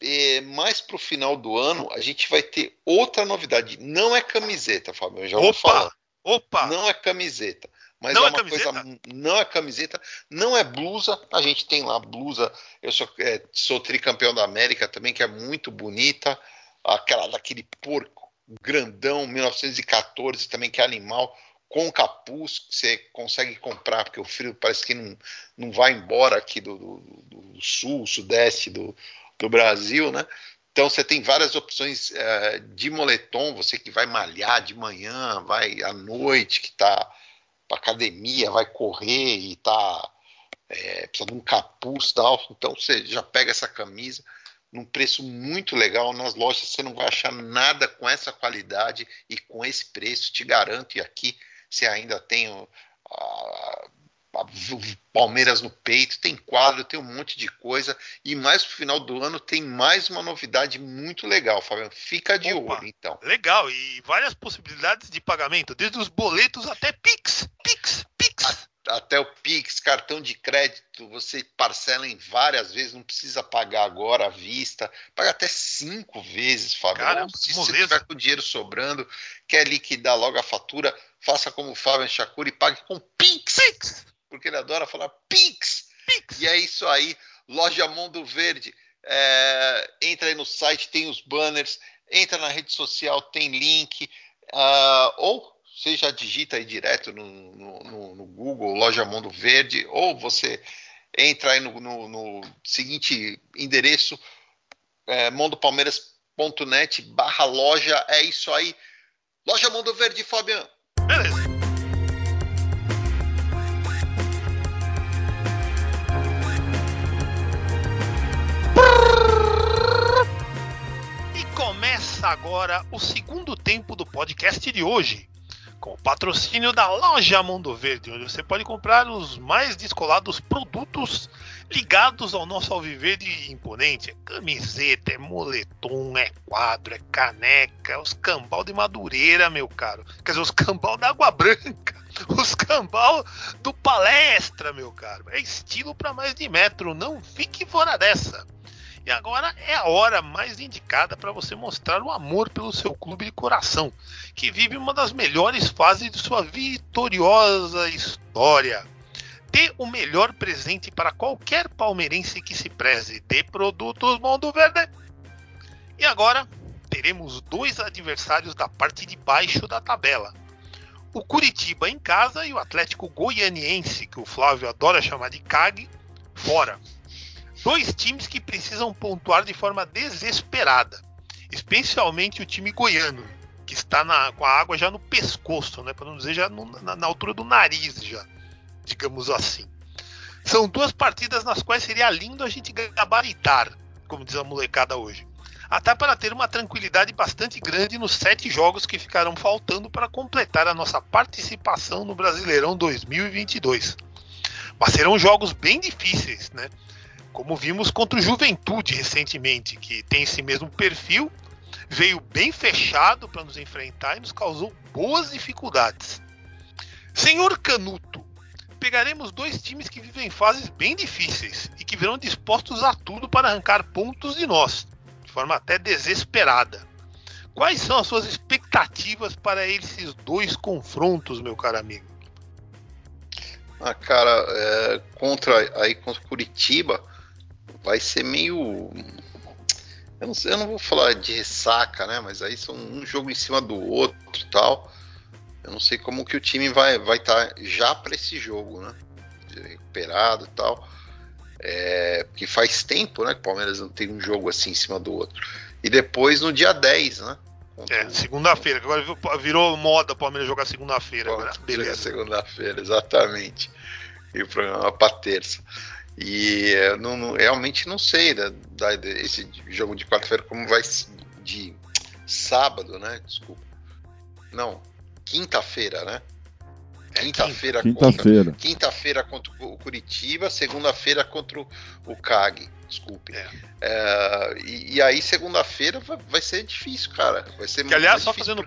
é, mais pro final do ano, a gente vai ter outra novidade. Não é camiseta, Fábio, eu já vou falar. Opa! Não é camiseta. Mas não é, é uma camiseta? coisa. Não é camiseta, não é blusa. A gente tem lá blusa. Eu sou, é, sou tricampeão da América também, que é muito bonita. Aquela daquele porco grandão, 1914 também, que é animal, com capuz, que você consegue comprar, porque o frio parece que não, não vai embora aqui do, do, do sul, sudeste do, do Brasil, né? Então você tem várias opções é, de moletom, você que vai malhar de manhã, vai à noite, que está para academia, vai correr e está é, precisa de um capuz tal. Então você já pega essa camisa num preço muito legal nas lojas. Você não vai achar nada com essa qualidade e com esse preço, te garanto. E aqui você ainda tem o, a, a, o Palmeiras no peito, tem quadro, tem um monte de coisa. E mais pro final do ano tem mais uma novidade muito legal, Fabiano. Fica de Opa, olho, então. Legal, e várias possibilidades de pagamento, desde os boletos até Pix. Pix, Pix até o Pix, cartão de crédito, você parcela em várias vezes, não precisa pagar agora à vista, paga até cinco vezes, Fábio. Se você tiver com dinheiro sobrando, quer liquidar logo a fatura, faça como o Fábio Chacura e pague com Pix, Pix, porque ele adora falar Pix. Pix. E é isso aí, loja Mundo Verde. É, entra aí no site, tem os banners, entra na rede social, tem link, uh, ou você já digita aí direto no, no, no Google Loja Mundo Verde, ou você entra aí no, no, no seguinte endereço, é, mondopalmeiras.net barra loja, é isso aí. Loja Mundo Verde, Fabiano. Beleza. E começa agora o segundo tempo do podcast de hoje com o patrocínio da loja Mundo Verde, onde você pode comprar os mais descolados produtos ligados ao nosso alviverde imponente. É camiseta, é moletom, é quadro, é caneca, é os cambal de madureira, meu caro. Quer dizer, os cambal da água branca, <laughs> os cambal do palestra, meu caro. É estilo para mais de metro, não fique fora dessa. E agora é a hora mais indicada para você mostrar o amor pelo seu clube de coração, que vive uma das melhores fases de sua vitoriosa história. Dê o melhor presente para qualquer palmeirense que se preze de produtos Mundo Verde. E agora teremos dois adversários da parte de baixo da tabela. O Curitiba em casa e o Atlético Goianiense, que o Flávio adora chamar de CAG, fora dois times que precisam pontuar de forma desesperada, especialmente o time goiano, que está na, com a água já no pescoço, né, para não dizer já no, na, na altura do nariz, já, digamos assim. São duas partidas nas quais seria lindo a gente gabaritar, como diz a molecada hoje. até para ter uma tranquilidade bastante grande nos sete jogos que ficarão faltando para completar a nossa participação no Brasileirão 2022. Mas serão jogos bem difíceis, né? Como vimos contra o Juventude recentemente, que tem esse mesmo perfil, veio bem fechado para nos enfrentar e nos causou boas dificuldades. Senhor Canuto, pegaremos dois times que vivem fases bem difíceis e que virão dispostos a tudo para arrancar pontos de nós, de forma até desesperada. Quais são as suas expectativas para esses dois confrontos, meu caro amigo? Ah, cara, é, contra aí contra Curitiba vai ser meio eu não, sei, eu não vou falar de ressaca, né? Mas aí são um jogo em cima do outro tal. Eu não sei como que o time vai vai estar tá já para esse jogo, né? Recuperado e tal. É, porque faz tempo, né? Que o Palmeiras não tem um jogo assim em cima do outro. E depois no dia 10, né? É, segunda-feira, agora virou moda o Palmeiras jogar segunda-feira. Beleza. Segunda-feira, exatamente. E o programa para terça. E não, não, realmente não sei da, da, esse jogo de quarta-feira como vai de sábado, né? Desculpa. Não, quinta-feira, né? É, quinta-feira quinta-feira quinta-feira contra o Curitiba, segunda-feira contra o CAG. Desculpe. É. É, e, e, aí, segunda-feira vai, vai, ser difícil, cara. Vai ser que, aliás, só fazendo.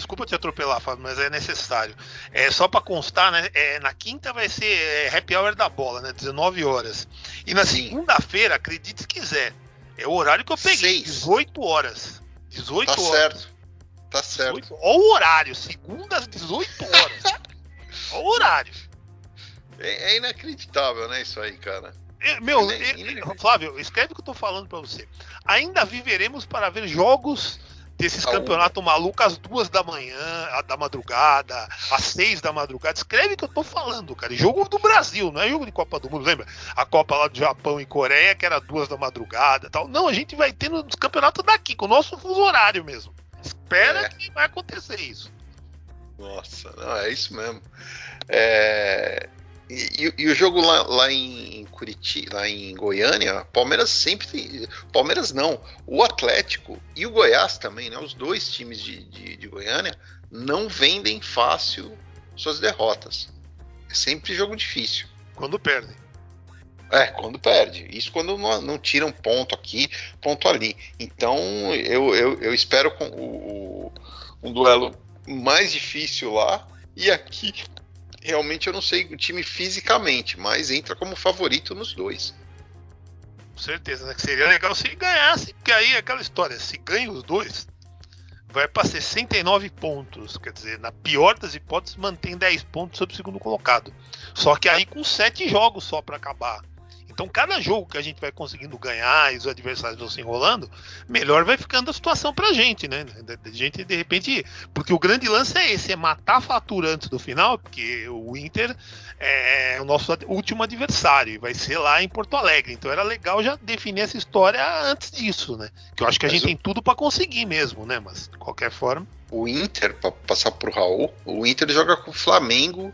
Desculpa te atropelar, Fábio, mas é necessário. É só para constar, né? É, na quinta vai ser é, happy hour da bola, né? 19 horas. E na segunda-feira, acredite se quiser, é o horário que eu peguei, Seis. 18 horas. 18 tá horas. Certo. Tá certo. 18, olha o horário, segunda às 18 horas. <laughs> olha o horário. É, é, inacreditável, né, isso aí, cara. É, meu, Flávio, escreve o que eu tô falando para você. Ainda viveremos para ver jogos desses ah, campeonatos malucos às duas da manhã, da madrugada, às seis da madrugada. Escreve o que eu tô falando, cara. Jogo do Brasil, não é jogo de Copa do Mundo, lembra? A Copa lá do Japão e Coreia, que era duas da madrugada tal. Não, a gente vai ter nos campeonatos daqui, com o nosso fuso horário mesmo. Espera é. que vai acontecer isso. Nossa, não, é isso mesmo. É, e, e, o jogo lá, lá em Curitiba, lá em Goiânia, Palmeiras sempre tem, Palmeiras não, o Atlético e o Goiás também, né? Os dois times de, de, de Goiânia não vendem fácil suas derrotas. É sempre jogo difícil. Quando perdem. É, quando perde. Isso quando não, não tiram ponto aqui, ponto ali. Então eu, eu, eu espero com o, o, um duelo mais difícil lá e aqui realmente eu não sei o time fisicamente, mas entra como favorito nos dois. Com certeza, né? Que seria legal se ganhasse, porque aí é aquela história, se ganha os dois, vai para 69 pontos. Quer dizer, na pior das hipóteses, mantém 10 pontos sobre o segundo colocado. Só que aí com 7 jogos só para acabar. Então, cada jogo que a gente vai conseguindo ganhar e os adversários vão se enrolando, melhor vai ficando a situação pra gente, né? A gente, de repente. Porque o grande lance é esse: é matar a fatura antes do final, porque o Inter é o nosso último adversário, e vai ser lá em Porto Alegre. Então, era legal já definir essa história antes disso, né? Que eu acho que a Mas gente o... tem tudo para conseguir mesmo, né? Mas, de qualquer forma. O Inter, para passar pro Raul, o Inter joga com o Flamengo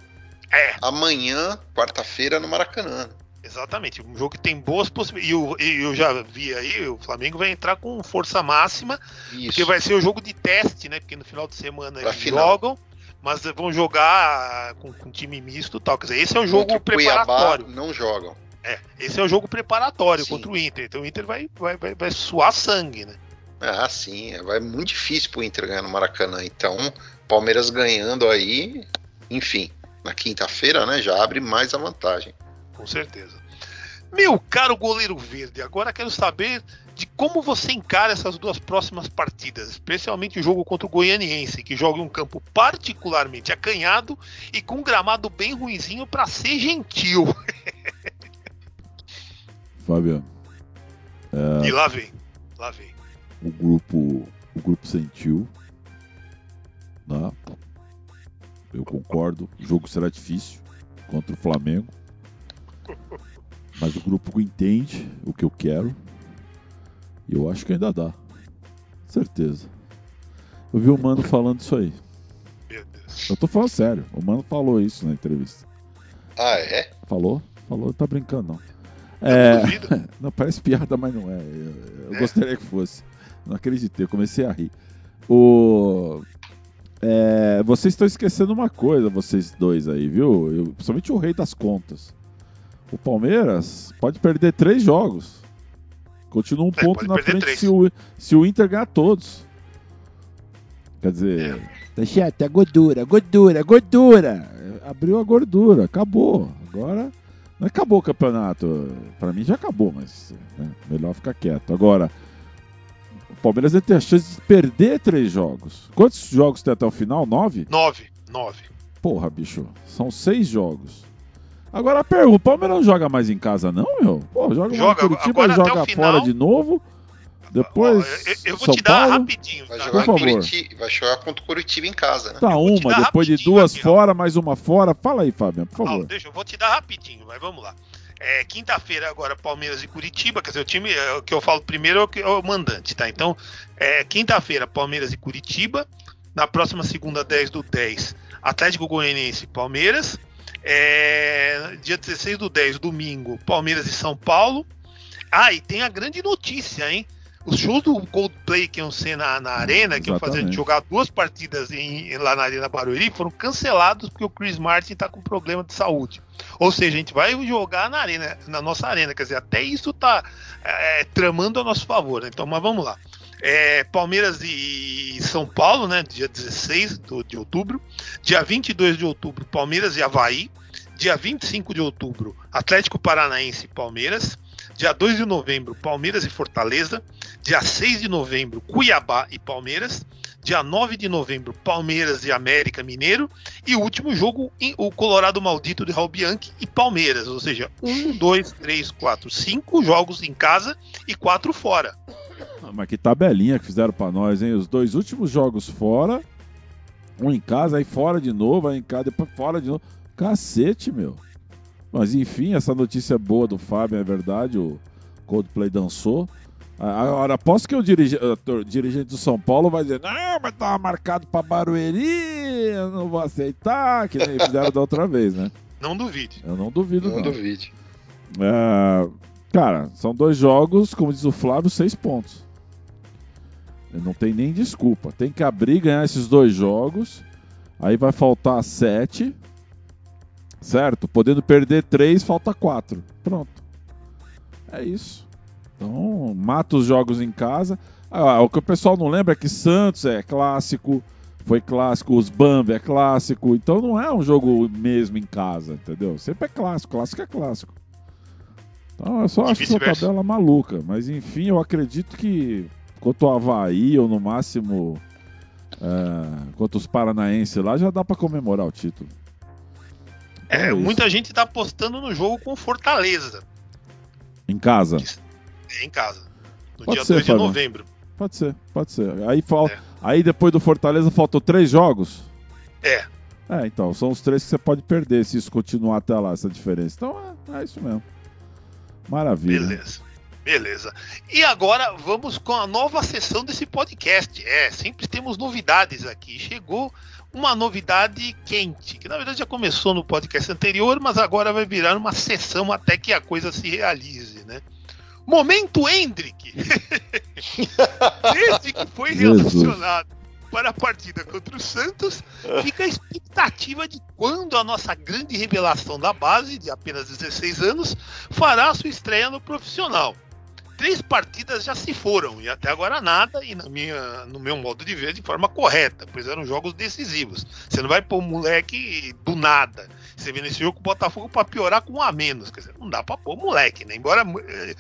é. amanhã, quarta-feira, no Maracanã. Exatamente, um jogo que tem boas possibilidades. E eu, eu já vi aí, o Flamengo vai entrar com força máxima, Isso. porque vai ser o jogo de teste, né? Porque no final de semana pra eles final. jogam, mas vão jogar com, com time misto e tal. Quer dizer, esse é o jogo contra preparatório. Cuiabá não jogam. É, esse é o jogo preparatório sim. contra o Inter. Então o Inter vai, vai, vai, vai suar sangue, né? Ah, sim, é, vai muito difícil pro Inter ganhar no Maracanã. Então, Palmeiras ganhando aí, enfim, na quinta-feira, né, já abre mais a vantagem com certeza. Meu caro goleiro verde, agora quero saber de como você encara essas duas próximas partidas, especialmente o jogo contra o Goianiense, que joga em um campo particularmente acanhado e com um gramado bem ruizinho para ser gentil. <laughs> Fabiano. É, e lá vem, lá vem. O grupo, o grupo sentiu, né? Eu concordo. O jogo será difícil contra o Flamengo. Mas o grupo entende o que eu quero. E eu acho que ainda dá. Certeza. Eu vi o Mano falando isso aí. Eu tô falando sério. O Mano falou isso na entrevista. Ah, é? Falou? Falou, tá brincando não. É, <laughs> não, parece piada, mas não é. Eu, eu é. gostaria que fosse. Não acreditei, eu comecei a rir. O. É, vocês estão esquecendo uma coisa, vocês dois aí, viu? Eu, principalmente o rei das contas. O Palmeiras pode perder três jogos. Continua um É, ponto na frente três. se o, se o Inter ganhar todos. Quer dizer, tá chato, é gordura, gordura, gordura. Abriu a gordura, acabou. Agora não acabou o campeonato. Pra mim já acabou, mas né, melhor ficar quieto. Agora, o Palmeiras deve ter a chance de perder três jogos. Quantos jogos tem até o final? Nove? Nove. Nove. Porra, bicho, são seis jogos. Agora pergunta, o Palmeiras não joga mais em casa, não, meu? Pô, joga, Joga, em Curitiba, agora até joga o final. fora de novo. Depois, Ó, eu, eu vou São te dar Paulo. rapidinho. Vai tá? jogar, Por. Curitiba, vai jogar contra o Curitiba em casa, né? Tá uma, depois de duas fora, mais uma fora. Fala aí, Fabiano, por Ó, favor. deixa, eu vou te dar rapidinho, mas vamos lá. É, Quinta-feira agora Palmeiras e Curitiba, quer dizer, o time é, o que eu falo primeiro é o, que- é o mandante, tá? Então, é, quinta-feira Palmeiras e Curitiba, na próxima segunda 10 do 10, Atlético Goianiense e Palmeiras, É, dia 16 do 10, domingo, Palmeiras e São Paulo. Ah, e tem a grande notícia, hein? Os shows do Coldplay que iam ser na, na Arena, que iam fazer Exatamente. jogar duas partidas em- lá na Arena Barueri, foram cancelados porque o Chris Martin tá com problema de saúde. Ou seja, a gente vai jogar na arena, na nossa arena, quer dizer, até isso tá é, tramando a nosso favor. né? Então, mas vamos lá. É, Palmeiras e São Paulo, né? Dia 16 do- de outubro. Dia 22 de outubro, Palmeiras e Havaí. Dia 25 de outubro, Atlético Paranaense e Palmeiras. Dia 2 de novembro, Palmeiras e Fortaleza. Dia 6 de novembro, Cuiabá e Palmeiras. Dia 9 de novembro, Palmeiras e América Mineiro. E o último jogo, o Colorado Maldito de Raul Bianchi e Palmeiras. Ou seja, um, dois, três, quatro, cinco jogos em casa e quatro fora. Ah, Mas que tabelinha que fizeram pra nós, hein? Os dois últimos jogos fora, um em casa, aí fora de novo, aí em casa, depois fora de novo. Cacete, meu. Mas enfim, essa notícia boa do Fábio é verdade, o Coldplay dançou. Agora, aposto que o dirige- o dirigente do São Paulo vai dizer: Não, mas tava marcado pra Barueri, eu não vou aceitar, que nem fizeram da outra vez, né? Não duvide. Eu não duvido, Não não. duvide. É, cara, são dois jogos, como diz o Flávio, seis pontos. Não tem nem desculpa. Tem que abrir ganhar esses dois jogos. Aí vai faltar sete. Certo? Podendo perder três, falta quatro. Pronto. É isso. Então, mata os jogos em casa. Ah, o que o pessoal não lembra é que Santos é clássico. Foi clássico, os Bambi é clássico. Então não é um jogo mesmo em casa, entendeu? Sempre é clássico. Clássico é clássico. Então eu só E acho essa tabela maluca. Mas enfim, eu acredito que quanto ao Havaí, ou no máximo é, quanto os paranaenses lá, já dá pra comemorar o título. Então É, isso. muita gente tá apostando no jogo com Fortaleza, Em casa. é, em casa. No Pode dia ser, 2 de novembro. Pode ser, pode ser. Aí, fal... É. Aí depois do Fortaleza faltam três jogos? É. É, então, são os três que você pode perder se isso continuar até lá, essa diferença. Então é, é isso mesmo. Maravilha. Beleza. Beleza. E agora vamos com a nova sessão desse podcast. É, sempre temos novidades aqui. Chegou uma novidade quente, que na verdade já começou no podcast anterior, mas agora vai virar uma sessão até que a coisa se realize, né? Momento Hendrick. <laughs> Desde que foi relacionado para a partida contra o Santos, fica a expectativa de quando a nossa grande revelação da base, de apenas 16 anos, fará sua estreia no profissional. Três partidas já se foram e até agora nada, e na minha, no meu modo de ver, de forma correta, pois eram jogos decisivos. Você não vai pôr um moleque do nada. Você nesse jogo o Botafogo para piorar com um a menos. Quer dizer, não dá para pôr moleque, né? Embora eh,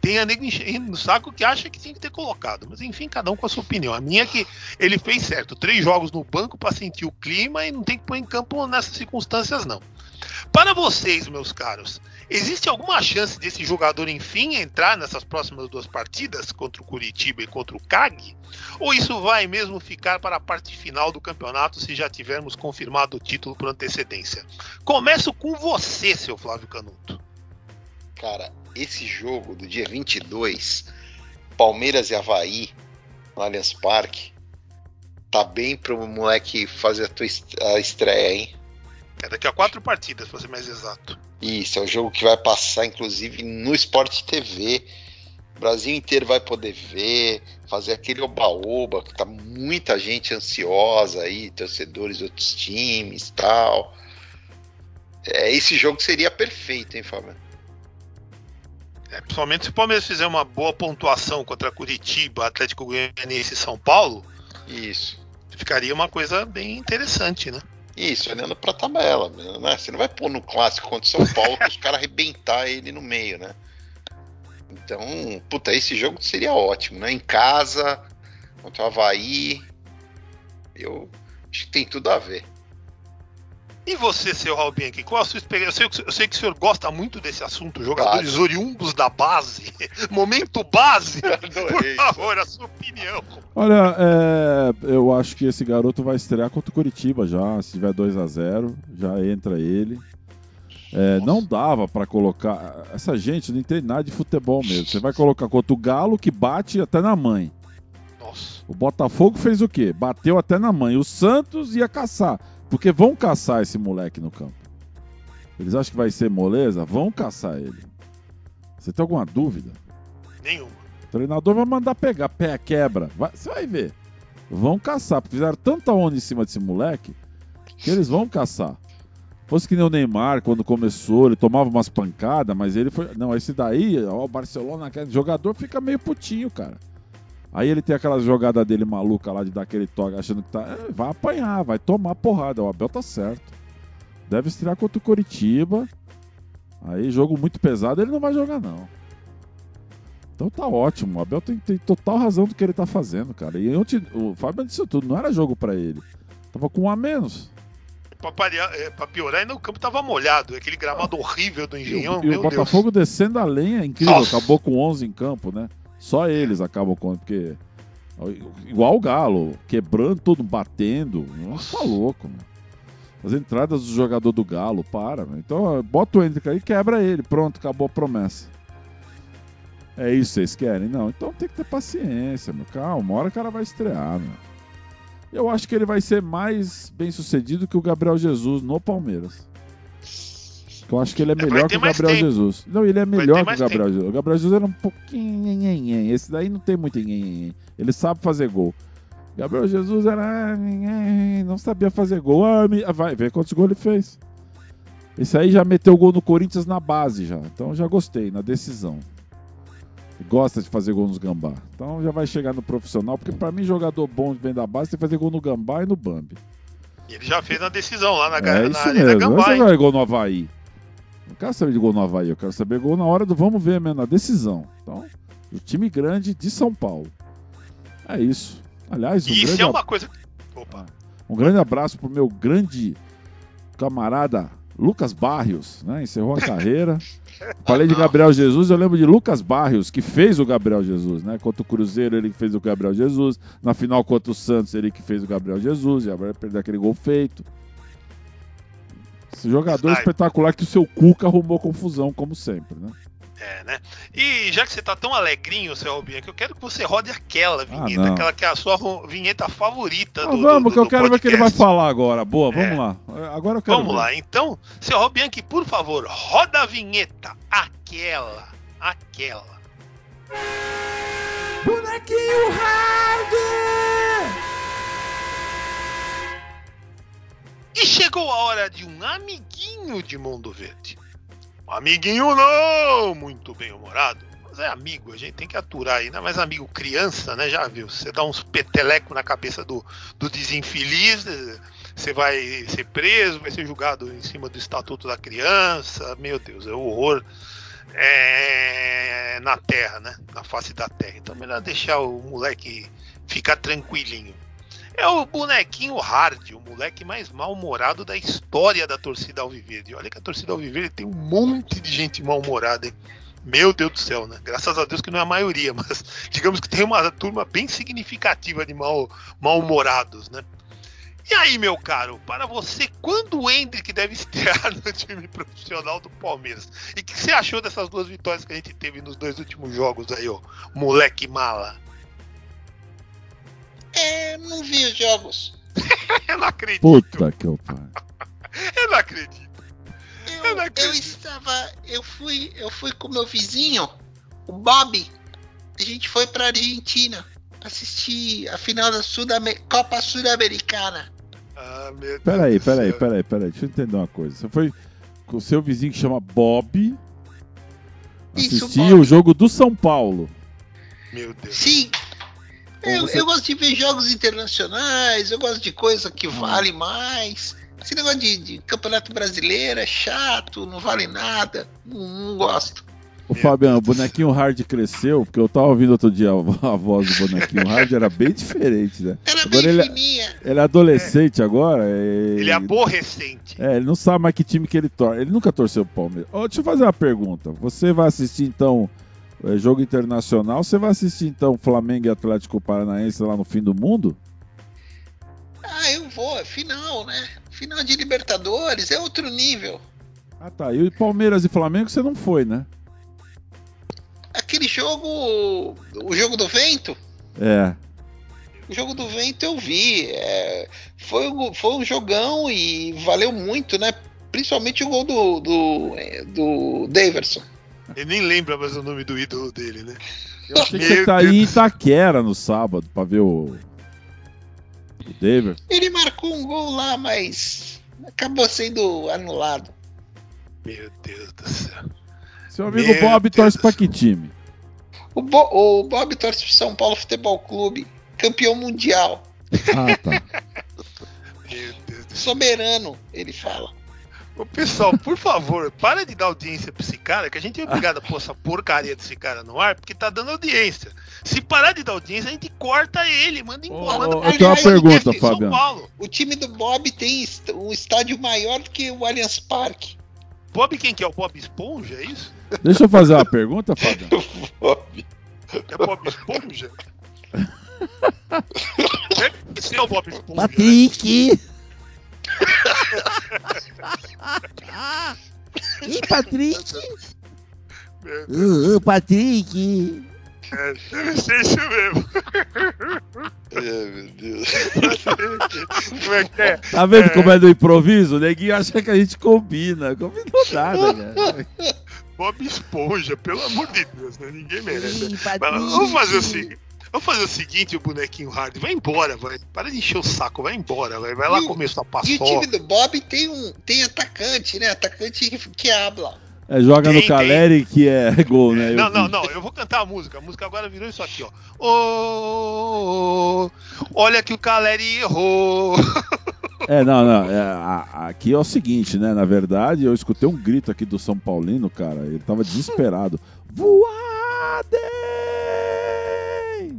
tenha nego enchendo no saco que acha que tinha que ter colocado. Mas enfim, cada um com a sua opinião. A minha é que ele fez certo. Três jogos no banco para sentir o clima e não tem que pôr em campo nessas circunstâncias, não. Para vocês, meus caros, existe alguma chance desse jogador, enfim, entrar nessas próximas duas partidas, contra o Curitiba e contra o CAG? Ou isso vai mesmo ficar para a parte final do campeonato se já tivermos confirmado o título por antecedência? Começo com você, seu Flávio Canuto. Cara, esse jogo do dia 22, Palmeiras e Havaí, no Allianz Parque, tá bem pro moleque fazer a, tua a estreia, hein? É daqui a quatro partidas, para ser mais exato. Isso, é o jogo que vai passar, inclusive, no Sport TV, Brasil inteiro vai poder ver, fazer aquele oba-oba, que tá muita gente ansiosa aí, torcedores de outros times tal. É, esse jogo seria perfeito, hein, Fábio? É, principalmente se o Palmeiras fizer uma boa pontuação contra Curitiba, Atlético Goianiense e São Paulo. Isso. Ficaria uma coisa bem interessante, né? Isso, olhando pra tabela. Né? Você não vai pôr no clássico contra o São Paulo os caras arrebentar ele no meio, né? Então, puta, esse jogo seria ótimo, né? Em casa, contra o Havaí. Eu acho que tem tudo a ver. E você, seu Bianchi, qual a sua experiência? Eu sei, eu sei, que o senhor gosta muito desse assunto, jogadores claro. oriundos da base, <laughs> momento base. <laughs> Por favor, a sua opinião. Olha, é, eu acho que esse garoto vai estrear contra o Curitiba já. Se tiver 2 a 0 já entra ele. É, não dava para colocar. Essa gente não entende nada de futebol mesmo. Você vai colocar contra o Galo que bate até na mãe. Nossa. O Botafogo fez o quê? Bateu até na mãe. O Santos ia caçar. Porque vão caçar esse moleque no campo. Eles acham que vai ser moleza? Vão caçar ele. Você tem alguma dúvida? Nenhuma. O treinador vai mandar pegar, pé quebra. Vai, você vai ver. Vão caçar, porque fizeram tanta onda em cima desse moleque que eles vão caçar. Fosse que nem o Neymar, quando começou, ele tomava umas pancadas, mas ele foi. Não, esse daí, ó, o Barcelona, aquele jogador fica meio putinho, cara. Aí ele tem aquela jogada dele maluca lá de dar aquele toque achando que tá. É, vai apanhar, vai tomar porrada. O Abel tá certo. Deve estrear contra o Coritiba. Aí, jogo muito pesado, ele não vai jogar, não. Então tá ótimo. O Abel tem, tem total razão do que ele tá fazendo, cara. E ontem, o Fábio disse tudo, não era jogo para ele. Tava com um a menos. Pra, parear, é, pra piorar, ainda o campo tava molhado. Aquele gramado horrível do Engenhão. E, o, e o Botafogo Deus. descendo a lenha, incrível. Nossa. Acabou com 11 em campo, né? Só eles acabam com. Porque. Igual o Galo, quebrando tudo, batendo. Nossa, tá louco, mano. As entradas do jogador do Galo, para, mano. Então, bota o Hendrick aí e quebra ele. Pronto, acabou a promessa. É isso que vocês querem? Não, então tem que ter paciência, meu. Calma, uma hora o cara vai estrear, meu. Eu acho que ele vai ser mais bem sucedido que o Gabriel Jesus no Palmeiras. Eu acho que ele é melhor que o Gabriel Jesus. Não, ele é melhor que o Gabriel Jesus. O Gabriel Jesus era um pouquinho. Esse daí não tem muito. Ele sabe fazer gol. Gabriel Jesus era. Não sabia fazer gol. Ah, vai ver quantos gols ele fez. Esse aí já meteu gol no Corinthians na base já. Então já gostei, na decisão. Gosta de fazer gol nos gambá. Então já vai chegar no profissional, porque para mim jogador bom vem da base tem que fazer gol no gambá e no Bambi. Ele já fez na decisão lá na, é na Arena Gambá. Você vai gol no Havaí. Não quero saber de gol no Havaí, eu quero saber gol na hora do vamos ver mesmo, na decisão. Então, o time grande de São Paulo. É isso. Aliás, um isso grande é uma coisa. Opa. Um grande abraço pro meu grande camarada Lucas Barrios, né? Encerrou a <laughs> carreira. Falei de Gabriel Jesus, eu lembro de Lucas Barrios, que fez o Gabriel Jesus, né? Contra o Cruzeiro, ele que fez o Gabriel Jesus. Na final contra o Santos, ele que fez o Gabriel Jesus. Já vai perder aquele gol feito. Esse jogador espetacular que o seu Cuca arrumou confusão, como sempre, né? É, né? E já que você tá tão alegrinho, seu Robinho, que eu quero que você rode aquela vinheta, ah, aquela que é a sua vinheta favorita ah, do, Vamos, do, do, que eu quero podcast. ver o que ele vai falar agora. Boa, vamos é. lá. Agora eu quero Vamos ver. lá, então, seu Robianque, por favor, roda a vinheta. Aquela, aquela. Bonequinho Hard! E chegou a hora de um amiguinho de Mundo Verde. Amiguinho não muito bem humorado, mas é amigo, a gente tem que aturar aí, né? Mas amigo criança, né? Já viu? Você dá uns peteleco na cabeça do, do desinfeliz, você vai ser preso, vai ser julgado em cima do estatuto da criança. Meu Deus, é horror é, na terra, né? Na face da terra. Então, melhor deixar o moleque ficar tranquilinho. É o bonequinho hard, o moleque mais mal-humorado da história da torcida Alviverde. Olha que a torcida Alviverde tem um monte de gente mal-humorada, hein? Meu Deus do céu, né? Graças a Deus que não é a maioria, <laughs> mas digamos que tem uma turma bem significativa de mal-humorados, mal né? E aí, meu caro, para você, quando o Hendrick deve estrear <laughs> no time profissional do Palmeiras? E o que você achou dessas duas vitórias que a gente teve nos dois últimos jogos aí, ó? Moleque mala. É, não vi os jogos. <laughs> eu não acredito. Puta que eu <laughs> Eu não acredito. Eu, eu, eu, estava. Eu fui. Eu fui com meu vizinho, o Bob. a gente foi pra Argentina assistir a final da Sudame Copa Sul-Americana. Ah, meu Deus. Peraí, peraí, peraí, peraí. Deixa eu entender uma coisa. Você foi com o seu vizinho que chama Bob Isso, assistir Bob. o jogo do São Paulo. Meu Deus. Sim. Eu, você- eu gosto de ver jogos internacionais, eu gosto de coisa que vale mais. Esse negócio de, de campeonato brasileiro é chato, não vale nada. Não, não gosto. O Fabiano, o bonequinho hard cresceu, porque eu tava ouvindo outro dia a, a voz do bonequinho hard, era bem diferente, né? Era Agora bem ele, fininha. ele é adolescente agora. e- Ele é aborrecente. É, ele não sabe mais que time que ele torce. Ele nunca torceu pro Palmeiras. Ó, deixa eu fazer uma pergunta. Você vai assistir então é, jogo internacional? Você vai assistir então Flamengo e Atlético Paranaense lá no fim do mundo? Ah, eu vou, é final, né? Final de Libertadores, é outro nível. Ah tá. E o Palmeiras e Flamengo você não foi, né? Aquele jogo, o jogo do vento, É. o jogo do vento eu vi. é, foi, um- foi um jogão e valeu muito, né? Principalmente o gol do, do, é, do Daverson. Ele nem lembra mais o nome do ídolo dele, né? Eu achei que você tá aí em Itaquera no sábado pra ver o. O David. Ele marcou um gol lá, mas acabou sendo anulado. Meu Deus do céu. Seu amigo Meu Bob Deus torce pra que time? O, Bo- o Bob torce pro São Paulo Futebol Clube, campeão mundial, Ah, tá. Meu Deus do céu. soberano, ele fala. Ô, pessoal, por favor, para de dar audiência pra esse cara, que a gente é obrigado a pôr essa porcaria desse cara no ar, porque tá dando audiência. Se parar de dar audiência, a gente corta ele, manda embora. Ô, pra eu tenho uma pergunta. Paulo. O time do Bob tem um estádio maior do que o Allianz Parque. Bob quem que é? O Bob Esponja, é isso? Deixa eu fazer uma pergunta, Fabiano. <laughs> Bob. É Bob Esponja? <laughs> Deve ser o Bob Esponja. né? Ih, Patrick! Ô, ô, Patrick! é, deve ser isso mesmo. meu Deus. Como é que é? Tá vendo como é do improviso? O neguinho acha que a gente combina. Combinou nada, cara. Bob Esponja, pelo amor de Deus, né? Ninguém merece. Ih, Mas vamos fazer o seguinte. Vamos fazer o seguinte, o bonequinho hard. Vai embora, vai. Para de encher o saco, vai embora, vai. Vai lá E o- comer sua E o paçoca. time do Bob tem um tem atacante, né? Atacante que, que habla. É, joga Tem, no Caleri que é <laughs> gol, né? Não, Eu não, não, eu vou cantar a música. A música agora virou isso aqui, ó. Ô, olha que o Caleri errou. É, não, não. é, a- aqui é o seguinte, né? Na verdade, eu escutei um grito aqui do São Paulino, cara. Ele tava desesperado. Voadem!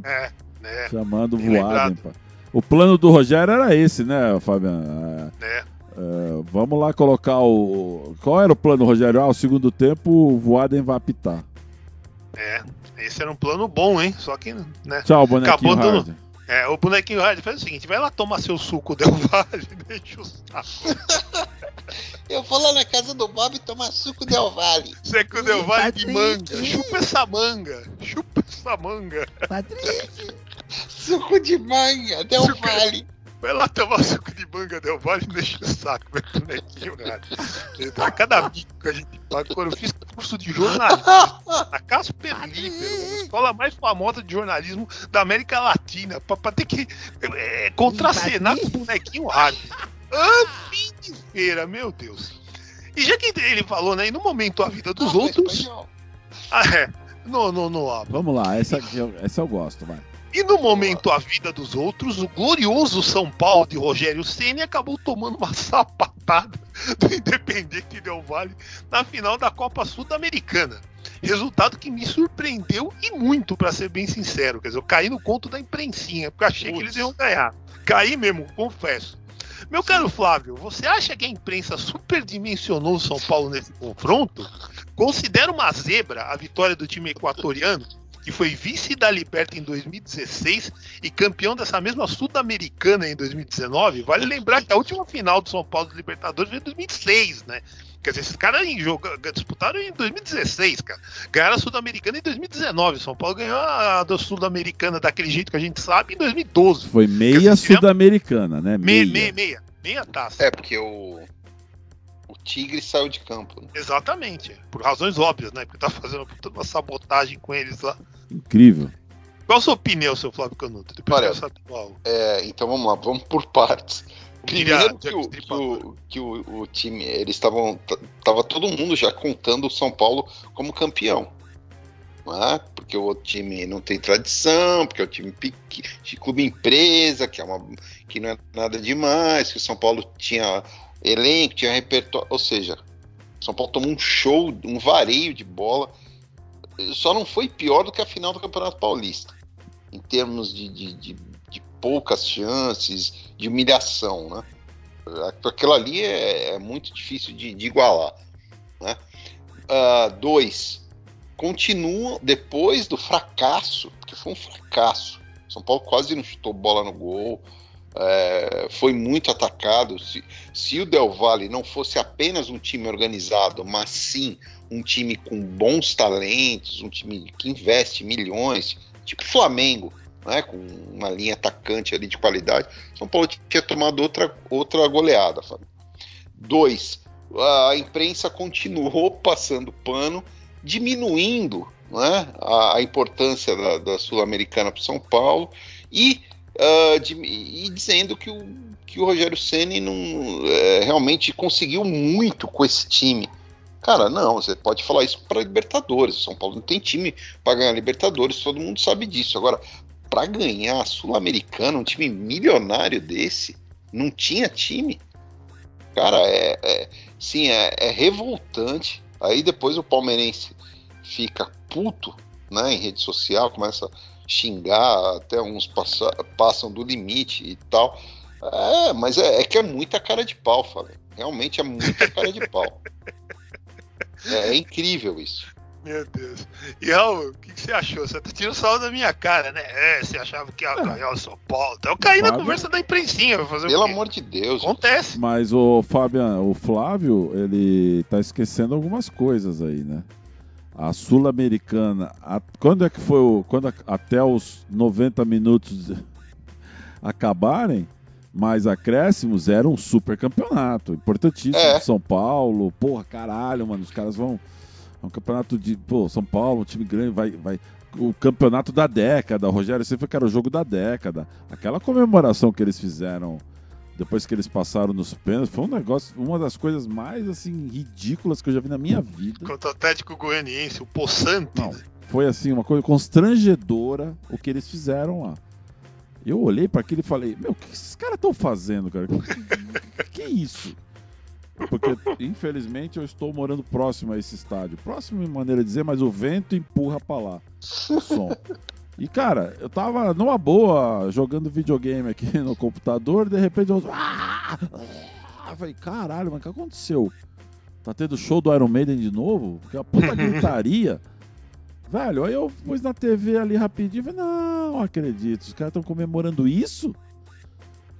É, né, Chamando pá. O plano do Rogério era esse, né, Fabiano? É, né. é, vamos lá colocar o. Qual era o plano, Rogério? Ah, o segundo tempo, o Voadem vai apitar. É, esse era um plano bom, hein? Só que, né? Tchau, bonequinho Acabou tudo. É, o bonequinho hard faz o seguinte: vai lá tomar seu suco Del <laughs> Valle, deixa o saco. Eu vou lá na casa do Bob tomar suco Del Valle. Seco Del Valle de manga. Chupa essa manga. Chupa essa manga. Patrick! Suco de manga, Del Suco- Valle. Vai lá tomar suco de manga Del Valle e deixa o saco, meu bonequinho hard. A cada bico que a gente paga, quando eu fiz curso de jornalismo. A Casper Liber, uma escola mais famosa de jornalismo da América Latina, pra, pra ter que é, contracenar com o bonequinho. Ah, fim de feira, meu Deus. E já que ele falou, né, e no momento a vida dos Ah, outros. Ah, é. No, no, no, ó. Vamos lá, essa, essa eu gosto, vai. E no momento a vida dos outros, o glorioso São Paulo de Rogério Ceni acabou tomando uma <laughs> sapatada do Independente Del Valle na final da Copa Sul-Americana. Resultado que me surpreendeu e muito, pra ser bem sincero. Quer dizer, eu caí no conto da imprensinha, porque achei que eles iam ganhar. Caí mesmo, confesso. Meu caro Flávio, você acha que a imprensa superdimensionou o São Paulo nesse confronto? Considera uma zebra a vitória do time equatoriano, que foi vice da Liberta em 2016 e campeão dessa mesma Sul-Americana em 2019. Vale lembrar que a última final do São Paulo dos Libertadores foi em 2006, né? Quer dizer, esses caras em jogo, disputaram em 2016, cara. Ganharam a Sul-Americana em 2019. São Paulo ganhou a da Sul-Americana daquele jeito que a gente sabe em 2012. Foi meia sul-americana, né? Meia, Meia. meia, meia, meia taça. É, porque o, o Tigre saiu de campo. né? Exatamente. Por razões óbvias, né? Porque tá fazendo toda uma sabotagem com eles lá. Incrível. Qual a sua opinião, seu Flávio Canuto? Depois Olha, eu. É, então vamos lá, vamos por partes. Primeiro que, o, que o, que o, o time, eles estavam. Tava todo mundo já contando o São Paulo como campeão. Não é? Porque o outro time não tem tradição, porque é o time de clube empresa, que, é uma, que não é nada demais, que o São Paulo tinha elenco, tinha repertório. Ou seja, São Paulo tomou um show, um vareio de bola. Só não foi pior do que a final do Campeonato Paulista, em termos de, de, de, de poucas chances, de humilhação, né? Aquilo ali é, é muito difícil de, de igualar. Né? Ah, dois, continua depois do fracasso, porque foi um fracasso. São Paulo quase não chutou bola no gol, é, foi muito atacado. Se, se o Del Valle não fosse apenas um time organizado, mas sim um time com bons talentos, um time que investe milhões, tipo Flamengo, né, com uma linha atacante ali de qualidade, São Paulo tinha tomado outra, outra goleada. Fábio. Dois, a imprensa continuou <laughs> passando pano, diminuindo né, a, a importância da, da Sul-Americana para São Paulo e, ah, de- e dizendo que o, que o Rogério Ceni não é, realmente conseguiu muito com esse time. Cara, não, você pode falar isso para Libertadores. São Paulo não tem time para ganhar Libertadores, todo mundo sabe disso. Agora, para ganhar a Sul-Americana, um time milionário desse, não tinha time. Cara, é, é- sim, é, é revoltante. Aí depois o palmeirense fica puto, né, em rede social, começa xingar, até uns passa- passam do limite e tal. É, mas é, é que é muita cara de pau, Fábio. Realmente é muita cara de pau. É, é incrível isso. Meu Deus. E Raul, o que, que você achou? Você tá tirando sal da minha cara, né? É, você achava que ia ganhar o São Paulo. Então eu caí na Fábio- conversa da imprensinha. Vai fazer Pelo o quê? amor de Deus. Acontece. Mas o Fabian, o Flávio, ele tá esquecendo algumas coisas aí, né? A Sul-Americana, quando é que foi o. Quando a- até os 90 minutos acabarem, mais acréscimos, era um super campeonato. Importantíssimo É. São Paulo. Porra, caralho, mano. Os caras vão. É um campeonato de. Pô, São Paulo, um time grande, vai. vai o campeonato da década. O Rogério sempre que era o jogo da década. Aquela comemoração que eles fizeram depois que eles passaram nos pênaltis, foi um negócio, uma das coisas mais assim ridículas que eu já vi na minha vida. Contra o Atlético Goianiense, o Poçante. Não, foi assim uma coisa constrangedora o que eles fizeram lá. Eu olhei para aquilo e falei: "Meu, o que esses caras estão fazendo, cara? Que, que isso?" Porque infelizmente eu estou morando próximo a esse estádio. Próximo é maneira de dizer, mas o vento empurra para lá o som. E cara, eu tava numa boa jogando videogame aqui <laughs> no computador, de repente eu. Ah! Ah! Falei, caralho, mas o que aconteceu? Tá tendo show do Iron Maiden de novo? Porque a puta <laughs> gritaria. Velho, aí eu pus na TV ali rapidinho e falei, não acredito, os caras estão comemorando isso?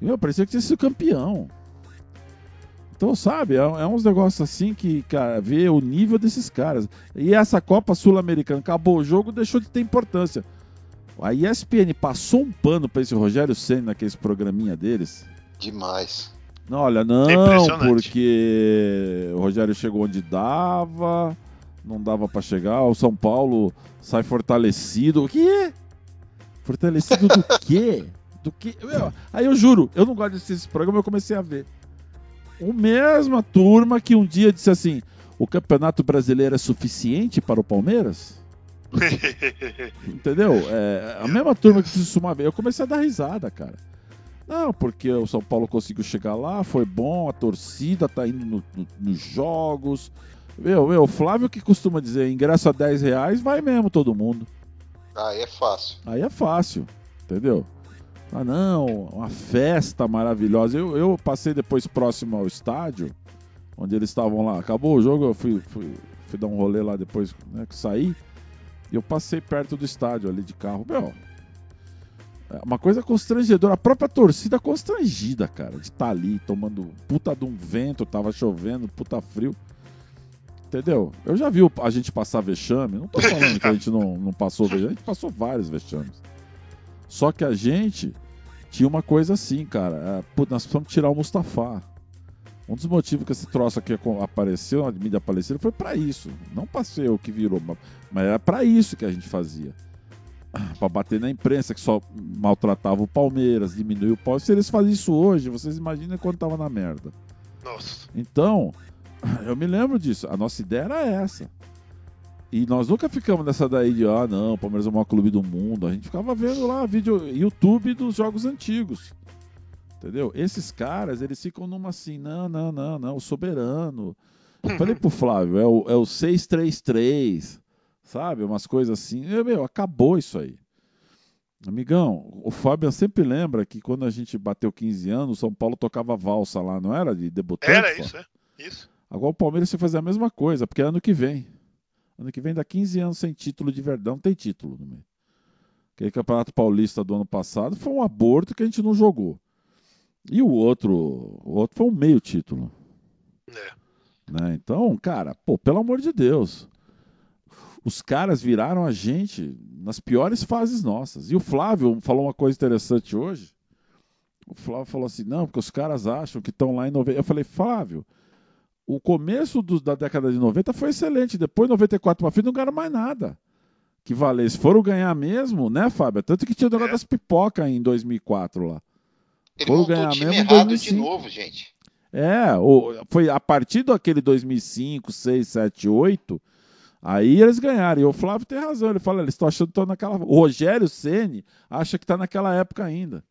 Meu, parecia que tinha sido campeão. Então, sabe, é, é uns negócios assim que, cara, vê o nível desses caras. E essa Copa Sul-Americana, acabou o jogo, deixou de ter importância. A ESPN passou um pano pra esse Rogério Senna naqueles programinha deles. Demais. Não, olha, não, porque o Rogério chegou onde dava, não dava pra chegar, o São Paulo sai fortalecido. O quê? Fortalecido do <laughs> quê? Do quê? Meu, aí eu juro, eu não gosto de assistir esse programa, eu comecei a ver. O mesma turma que um dia disse assim: o Campeonato Brasileiro é suficiente para o Palmeiras? <laughs> Entendeu? É, a mesma turma que uma vez. Eu comecei a dar risada, cara. Não, porque o São Paulo conseguiu chegar lá, foi bom, a torcida tá indo no- no- nos jogos. Meu, meu, o Flávio que costuma dizer, ingresso a 10 reais, vai mesmo todo mundo. Aí é fácil. Aí é fácil, entendeu? Ah não, uma festa maravilhosa. Eu, eu passei depois próximo ao estádio, onde eles estavam lá. Acabou o jogo, eu fui, fui, fui dar um rolê lá depois né, que saí. E eu passei perto do estádio ali de carro. Meu, é uma coisa constrangedora. A própria torcida constrangida, cara, de estar ali tomando puta de um vento, tava chovendo, puta frio. Entendeu? Eu já vi a gente passar vexame. Não tô falando que a gente não, não passou vexame. A gente passou vários vexames. Só que a gente tinha uma coisa assim, cara. É, nós precisamos tirar o Mustafa. Um dos motivos que esse troço aqui apareceu, a mídia apareceu, foi pra isso. Não pra ser o que virou, ma- mas era pra isso que a gente fazia. Pra bater na imprensa que só maltratava o Palmeiras, diminuiu o Palmeiras. Se eles fazem isso hoje, vocês imaginam quando tava na merda. Nossa. Então, eu me lembro disso. A nossa ideia era essa. E nós nunca ficamos nessa daí de, ah, não, o Palmeiras é o maior clube do mundo. A gente ficava vendo lá vídeo YouTube dos jogos antigos. Entendeu? Esses caras, eles ficam numa assim, não, não, não, não, o soberano. Eu falei pro Flávio, é o, é o 633, sabe? Umas coisas assim. Eu, meu, acabou isso aí. Amigão, o Fábio sempre lembra que quando a gente bateu 15 anos, o São Paulo tocava valsa lá, não era? De debutante? Era isso, é. Isso. Agora o Palmeiras vai fazer a mesma coisa, porque é ano que vem. Ano que vem dá 15 anos sem título de verdade. Não tem título no meio. Aquele Campeonato Paulista do ano passado foi um aborto que a gente não jogou. E o outro, o outro foi um meio título. É. né? Então, cara, pô, pelo amor de Deus. Os caras viraram a gente nas piores fases nossas. E o Flávio falou uma coisa interessante hoje. O Flávio falou assim: não, porque os caras acham que estão lá em 90. Eu falei, Flávio, o começo do- da década de 90 foi excelente. Depois, 94 para frente, não ganharam mais nada. Que valesse. Foram ganhar mesmo, né, Fábio? Tanto que tinha o negócio É. das pipocas em 2004 lá. Ele Foram montou o time errado 2005. de novo, gente. É, foi a partir daquele 2005, 6, 7, 8, aí eles ganharam. E o Flávio tem razão, ele fala, eles estão achando que estão naquela. O Rogério Ceni acha que está naquela época ainda.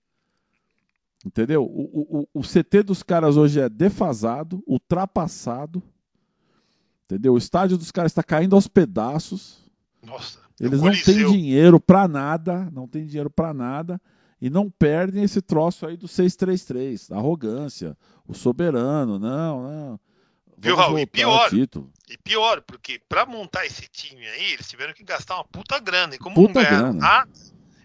Entendeu? O, o, o CT dos caras hoje é defasado, ultrapassado. Entendeu? O estádio dos caras está caindo aos pedaços. Nossa. Eles O não têm dinheiro pra nada, não tem dinheiro pra nada e não perdem esse troço aí do 633, da arrogância, o soberano, não, não. Viu, Raul? E pior. E pior, porque pra montar esse time aí, eles tiveram que gastar uma puta grana. E como Puta não ganharam nada,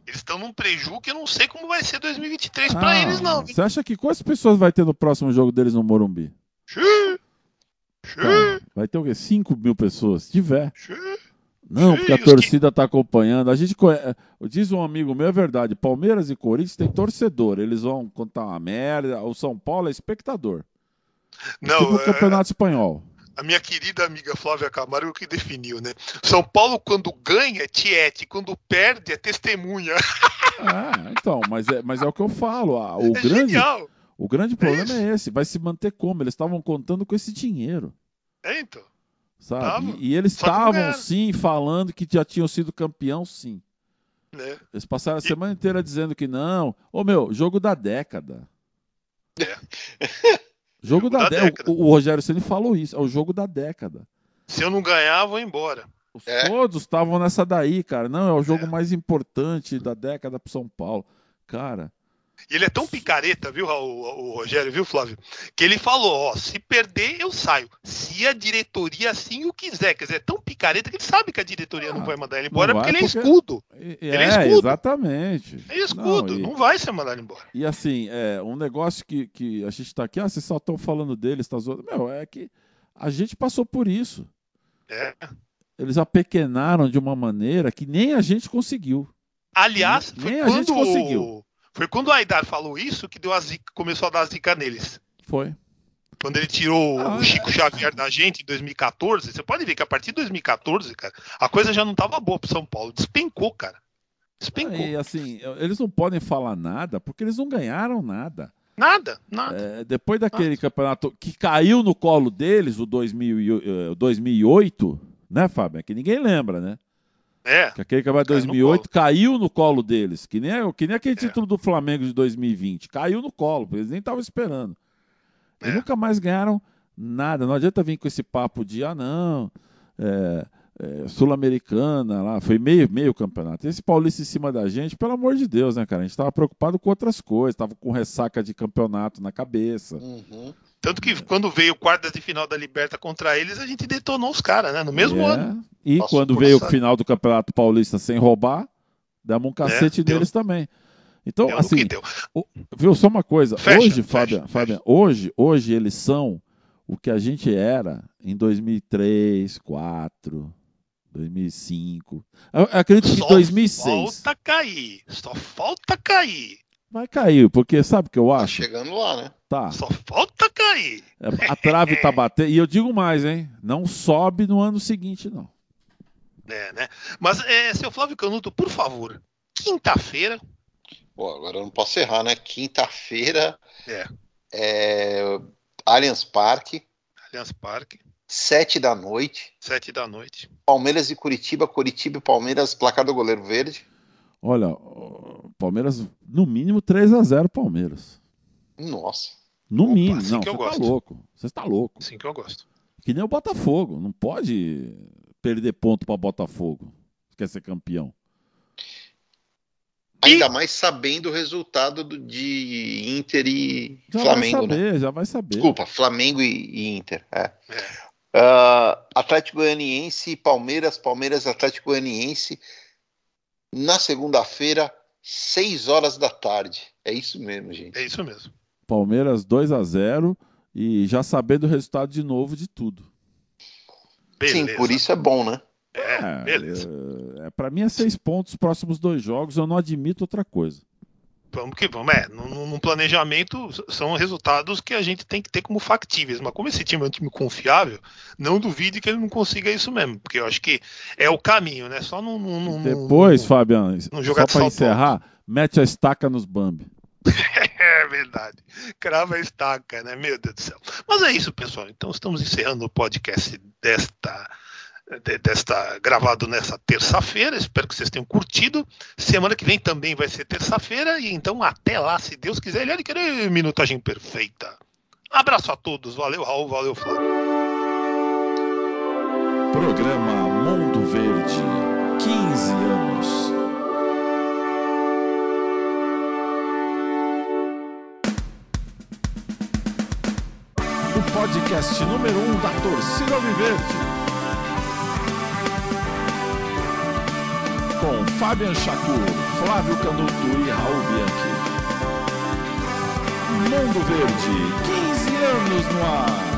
eles estão num preju que eu não sei como vai ser 2023 pra Ah, eles, não. Você acha que quantas pessoas vai ter no próximo jogo deles no Morumbi? Xiii, xiii, Cara, vai ter o quê? 5 mil pessoas? Se tiver. xiii. Não, porque a torcida tá acompanhando. A gente conhe- diz um amigo meu, é verdade. Palmeiras e Corinthians tem torcedor. Eles vão contar uma merda. O São Paulo é espectador. Não, tipo o é- Campeonato Espanhol. a minha querida amiga Flávia Camargo que definiu, né? São Paulo, quando ganha, é tiete, quando perde, é testemunha. <laughs> É, então, mas é, mas é o que eu falo. ah, o, é grande, genial. o grande problema isso. é esse. Vai se manter como? Eles estavam contando com esse dinheiro, É, então. Sabe? Tava. E, e eles estavam, sim, falando que já tinham sido campeão, sim. Né? Eles passaram a E- semana inteira dizendo que não. Ô, meu, jogo da década. <laughs> Jogo, da, da década. O, o Rogério Ceni falou isso. É o jogo da década. Se eu não ganhar, vou embora. Os- É. Todos estavam nessa daí, cara. Não, é o jogo É. mais importante da década pro São Paulo. Cara, E ele é tão picareta, viu, Raul, o Rogério, viu, Flávio? Que ele falou, ó, se perder, eu saio. Se a diretoria assim o quiser. Quer dizer, é tão picareta que ele sabe que a diretoria não Ah, vai mandar ele embora não porque ele é escudo. Ele é é, escudo. exatamente. É escudo, Não, não, e- vai ser mandado embora. E assim, é um negócio que, que a gente tá aqui, ah, vocês só estão falando deles, tá zoando. Meu, é que a gente passou por isso. É. Eles apequenaram de uma maneira que nem a gente conseguiu. Aliás, Nem foi a quando, gente conseguiu. Foi quando o Aidar falou isso que deu a zica, começou a dar a zica neles. Foi. Quando ele tirou Ah, o. Chico Xavier da gente em 2014, você pode ver que a partir de 2014, cara, a coisa já não tava boa pro São Paulo. Despencou, cara. Despencou. E assim, eles não podem falar nada porque eles não ganharam nada. Nada, nada. É, depois daquele campeonato que caiu no colo deles, o 2000 e, eh, 2008, né, Fábio? É Que ninguém lembra, né? É. Que aquele campeonato de Caiu no 2008 caiu no colo deles, que nem, que nem aquele É. título do Flamengo de 2020. Caiu no colo, eles nem estavam esperando. É. nunca mais ganharam nada. Não adianta vir com esse papo de, ah, não, é, é, Sul-Americana lá, foi meio, meio campeonato. Esse Paulista em cima da gente, pelo amor de Deus, né, cara? A gente estava preocupado com outras coisas, estava com ressaca de campeonato na cabeça. Uhum. Tanto que quando veio quartas de final da Liberta contra eles, a gente detonou os caras, né? No mesmo É, ano. E Passou quando veio o final do Campeonato Paulista sem roubar, demos um cacete É, neles também. Então, Deu assim, que deu. Viu, só uma coisa. Fecha, hoje, fecha. Fabian, hoje, hoje eles são o que a gente era em 2003, 2004, 2005. Eu, eu acredito que em Só 2006. Falta cair. Só falta cair. Vai cair, porque sabe o que eu Tá acho? chegando lá, né? Tá. Só falta cair. A trave tá <laughs> batendo. E eu digo mais, hein? Não sobe no ano seguinte, não. É, né? Mas, é, seu Flávio Canuto, por favor, quinta-feira, Pô, agora eu não posso errar, né? Quinta-feira, É. é, Allianz Parque, Allianz Parque, sete da noite. sete da noite. Palmeiras e Curitiba, Curitiba e Palmeiras, placar do goleiro verde. Olha, Palmeiras, no mínimo 3 a 0 Palmeiras. Nossa. No Opa, mínimo. assim não, que eu você tá gosto. louco. Você está louco. Assim que eu gosto. Que nem o Botafogo. Não pode perder ponto para Botafogo. Quer ser campeão. Ainda mais sabendo o resultado do- de Inter e Já Flamengo, vai né? saber, já vai saber. Desculpa, Flamengo e, e Inter. É. É. Ah, Atlético Goianiense e Palmeiras, Palmeiras e Atlético Goianiense na segunda-feira, 6 horas da tarde. É isso mesmo, gente. É isso mesmo. Palmeiras 2 a 0 e já sabendo o resultado de novo de tudo. Beleza. Sim, por isso é bom, né? É, beleza. É, é, para mim é seis pontos os próximos dois jogos. Eu não admito outra coisa. Vamos que vamos. É, no, no planejamento são resultados que a gente tem que ter como factíveis. Mas como esse time é um time confiável, não duvide que ele não consiga isso mesmo. Porque eu acho que é o caminho, né? Só não Depois, não- Fabiano, só para encerrar, mete a estaca nos Bambi. <laughs> É verdade. Crava a estaca, né? Meu Deus do céu. Mas é isso, pessoal. Então estamos encerrando o podcast desta. De- Desta gravado nessa terça-feira, espero que vocês tenham curtido. Semana que vem também vai ser terça-feira, e então até lá, se Deus quiser, ele querer minutagem perfeita. Abraço a todos, valeu Raul, valeu Flávio. Programa Mundo Verde, 15 anos. O podcast número 1 um da torcida Alviverde. Com Fabian Chacur, Flávio Canuto e Raul Bianchi. Mundo Verde, 15 anos no ar.